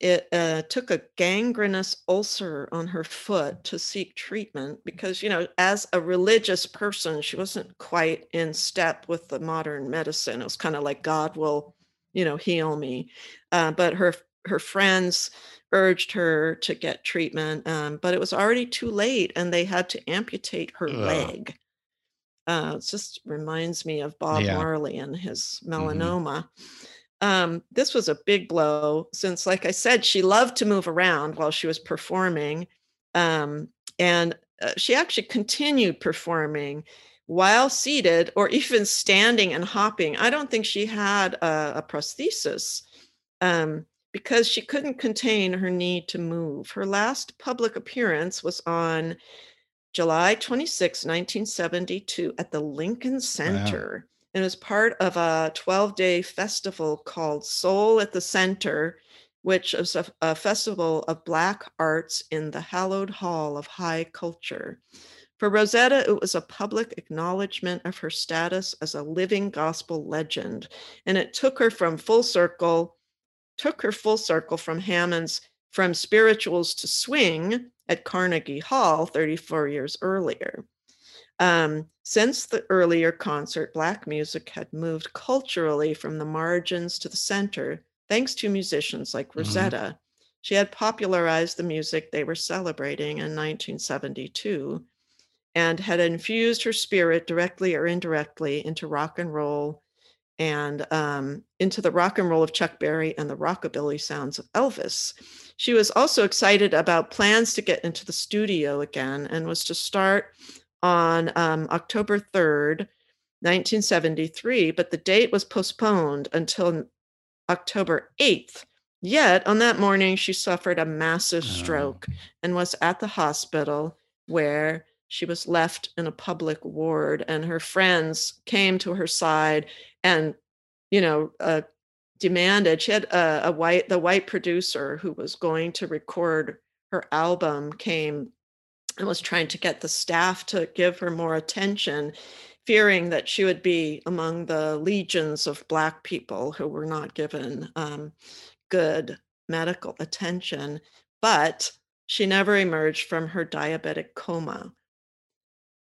it uh, took a gangrenous ulcer on her foot to seek treatment because, you know, as a religious person, she wasn't quite in step with the modern medicine. It was kind of like God will, you know, heal me. Uh, but her her friends urged her to get treatment, um, but it was already too late, and they had to amputate her Ugh. leg. Uh, it just reminds me of Bob Yeah. Marley and his Mhm. melanoma um, this was a big blow since, like I said, she loved to move around while she was performing. Um, and uh, she actually continued performing while seated or even standing and hopping. I don't think she had a, a prosthesis um, because she couldn't contain her need to move. Her last public appearance was on July 26, 1972, at the Lincoln Center. And it was part of a 12 day festival called Soul at the Center, which is a, a festival of Black arts in the hallowed hall of high culture. For Rosetta, it was a public acknowledgement of her status as a living gospel legend. And it took her from full circle, took her full circle from Hammond's From Spirituals to Swing at Carnegie Hall 34 years earlier. Um, since the earlier concert, Black music had moved culturally from the margins to the center, thanks to musicians like Mhm. Rosetta. She had popularized the music they were celebrating in 1972 and had infused her spirit directly or indirectly into rock and roll and um, into the rock and roll of Chuck Berry and the rockabilly sounds of Elvis. She was also excited about plans to get into the studio again and was to start on um, October 3rd, 1973, but the date was postponed until October 8th. Yet on that morning, she suffered a massive stroke and was at the hospital where she was left in a public ward, and her friends came to her side and, you know, uh, demanded she had a, a white the white producer who was going to record her album came and was trying to get the staff to give her more attention fearing that she would be among the legions of black people who were not given um, good medical attention but she never emerged from her diabetic coma.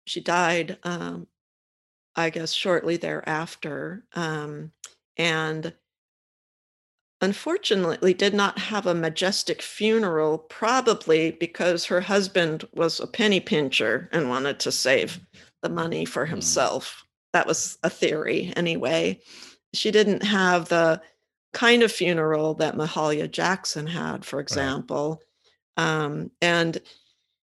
She died um, i guess shortly thereafter um, and unfortunately did not have a majestic funeral, probably because her husband was a penny pincher and wanted to save the money for himself. That was a theory, anyway. She didn't have the kind of funeral that Mahalia Jackson had, for example. Um, and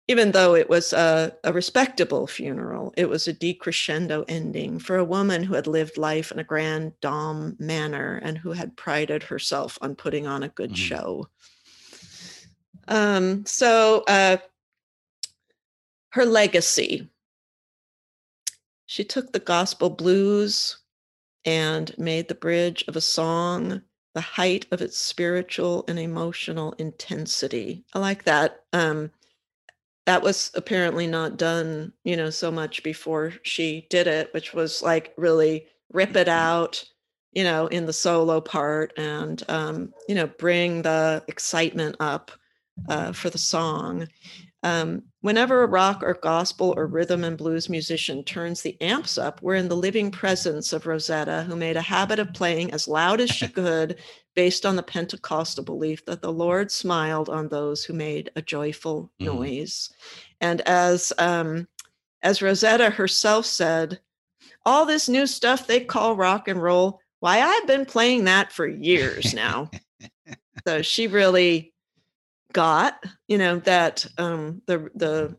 even though it was a, a respectable funeral, it was a decrescendo ending for a woman who had lived life in a grand dame manner and who had prided herself on putting on a good show. Um, so, uh, her legacy. She took the gospel blues and made the bridge of a song the height of its spiritual and emotional intensity. I like that. Um, that was apparently not done, you know, so much before she did it, which was like really rip it out, you know, in the solo part and, um, you know, bring the excitement up uh, for the song. Um, whenever a rock or gospel or rhythm and blues musician turns the amps up, we're in the living presence of Rosetta, who made a habit of playing as loud as she could based on the Pentecostal belief that the Lord smiled on those who made a joyful Mhm. noise. And as um, as Rosetta herself said, all this new stuff they call rock and roll, why I've been playing that for years now. so she really got, you know, that um the the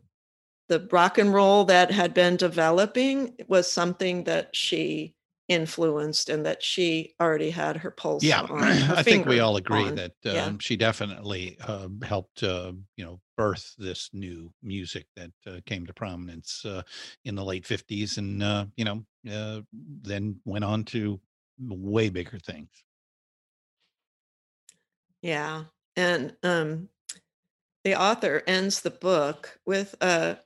the rock and roll that had been developing was something that she influenced and that she already had her pulse yeah on, her i think we all agree on. that Yeah. um, she definitely uh, helped uh, you know birth this new music that uh, came to prominence uh, in the late 50s and uh, you know uh, then went on to way bigger things Yeah. And um, the author ends the book with a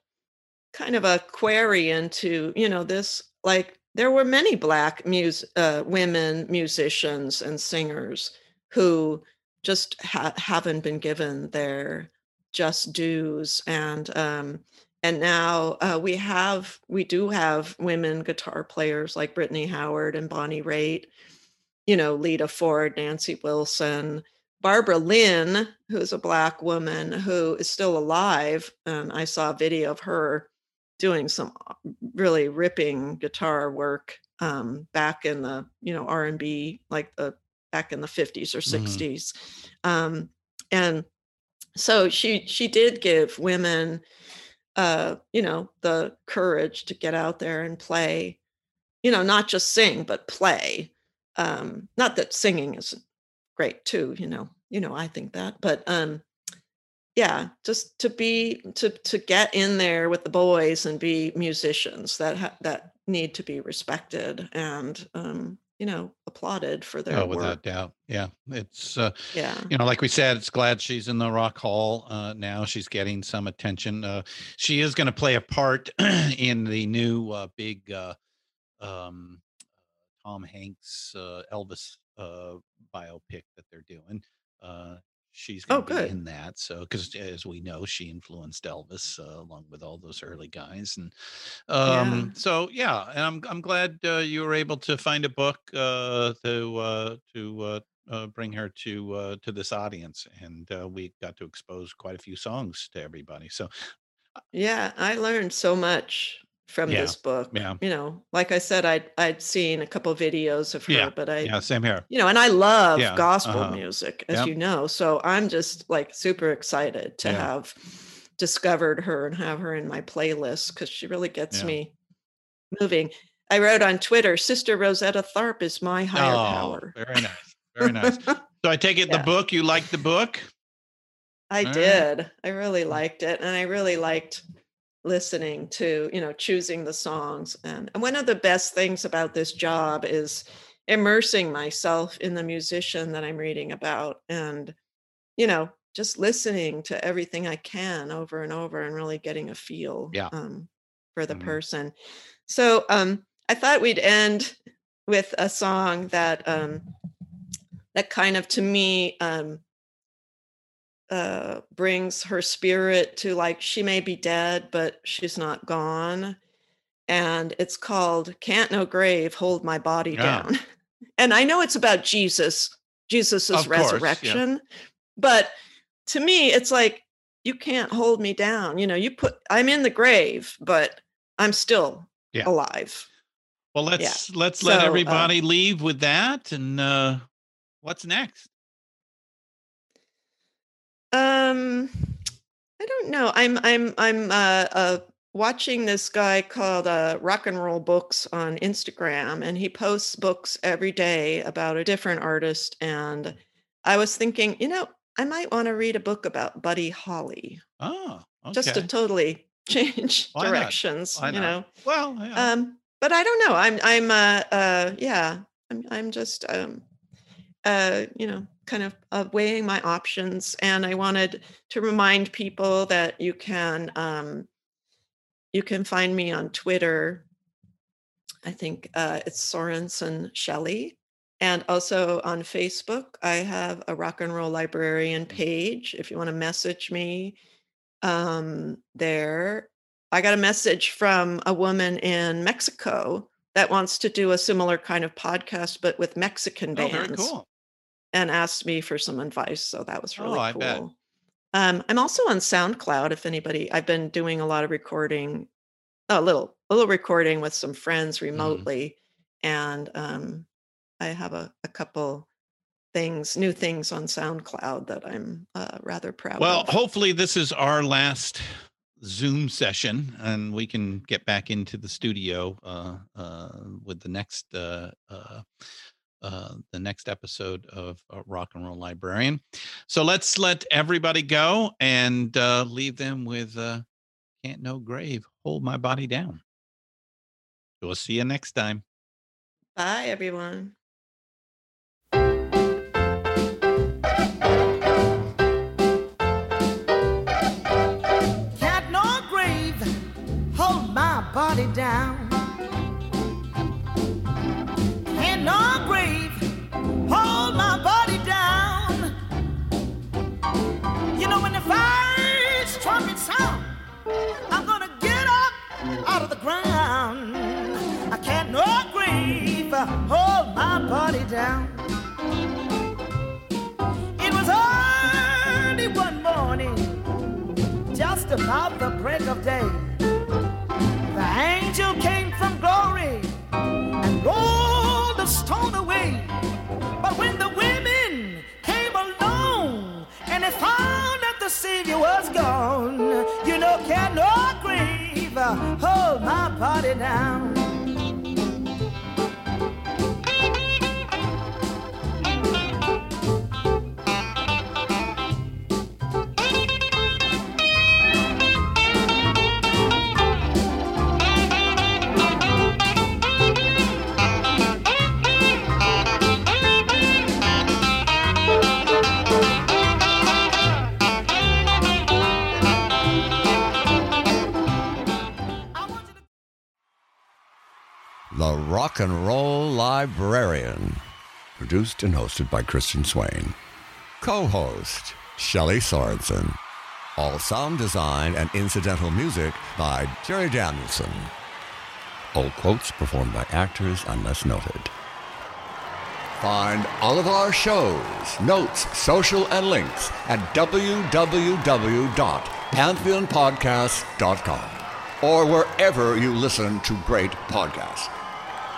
kind of a query into, you know, this like there were many black mus- uh, women musicians and singers who just ha- haven't been given their just dues and um and now uh, we have we do have women guitar players like Brittany Howard and Bonnie Raitt you know, Lita Ford, Nancy Wilson, Barbara Lynn, who's a black woman who is still alive. And I saw a video of her doing some uh, really ripping guitar work um, back in the, you know, R and B, like the back in the 50s or Mhm. 60s. Um, and so she she did give women uh, you know, the courage to get out there and play, you know, not just sing, but play um not that singing isn't great too you know you know i think that but um yeah just to be to to get in there with the boys and be musicians that ha- that need to be respected and um you know applauded for their oh work. without doubt. Yeah it's uh yeah. you know like we said it's glad she's in the rock hall uh now she's getting some attention. Uh she is going to play a part in the new uh big uh um tom hanks uh elvis uh biopic that they're doing uh she's going Oh, be in that. So, because as we know, she influenced Elvis uh, along with all those early guys, and um, so yeah, and I'm I'm glad uh, you were able to find a book uh, to uh, to uh, uh, bring her to uh, to this audience, and uh, we got to expose quite a few songs to everybody. So, Yeah, I learned so much from Yeah, this book. yeah. You know, like I said, I'd I'd seen a couple videos of her, yeah, but I yeah, same here. you know, and I love Yeah, gospel uh-huh. music, as Yep. you know. So I'm just like super excited to have discovered her and have her in my playlist because she really gets me moving. I wrote on Twitter, Sister Rosetta Tharpe is my higher Oh, power. very nice, very nice. So I take it the book. You like the book? I All right. did. I really liked it. And I really liked listening to, you know, choosing the songs. And, and one of the best things about this job is immersing myself in the musician that I'm reading about and, you know, just listening to everything I can over and over and really getting a feel Yeah. um, for the Mhm. person. So um, I thought we'd end with a song that um, that kind of to me um, uh, brings her spirit to like she may be dead, but she's not gone. And it's called Can't No Grave Hold My Body Yeah. Down. And I know it's about Jesus, Jesus's Of course, yeah. resurrection, but to me, it's like you can't hold me down. You know, you put I'm in the grave, but I'm still Yeah. alive. Well, let's let's let So, uh, everybody leave with that. And uh, what's next? Um, I don't know. I'm I'm I'm uh, uh watching this guy called uh, Rock and Roll Books on Instagram, and he posts books every day about a different artist. And I was thinking, you know, I might want to read a book about Buddy Holly, Oh, okay. just to totally change Why directions. You know. Well, yeah. Um, but I don't know. I'm I'm uh uh yeah. I'm I'm just um uh you know kind of uh, weighing my options, and I wanted to remind people that you can um you can find me on Twitter. I think uh, it's Sorensen Shelley. And also on Facebook, I have a rock and roll librarian page. If you want to message me um, there, I got a message from a woman in Mexico that wants to do a similar kind of podcast, but with Mexican oh, bands, very cool. And asked me for some advice. So that was really Oh, I cool. bet. Um, I'm also on SoundCloud. If anybody, I've been doing a lot of recording, a little, a little recording with some friends Mm-hmm. remotely, and um, I have a, a couple things, new things on SoundCloud that I'm uh, rather proud of. Well, of. hopefully this is our last Zoom session, and we can get back into the studio uh, uh, with the next uh, the next episode of uh, Rock and Roll Librarian. So let's let everybody go and uh, leave them with uh, "Can't No Grave Hold My Body Down." We'll see you next time. Bye, everyone. Can't no grave hold my body down. Can't no grave first trumpet sound, I'm gonna get up out of the ground. I can't no grave hold my body down. It was early one morning just about the break of day. The angel came from glory and rolled the stone away. Savior was gone, you know, can no grieve uh, hold my body down. Rock and Roll Librarian. Produced and hosted by Christian Swain. Co host Shelley Sorensen. All sound design and incidental music by Jerry Danielson. All quotes performed by actors unless noted. Find all of our shows, notes, social, and links at www.pantheonpodcast.com or wherever you listen to great podcasts.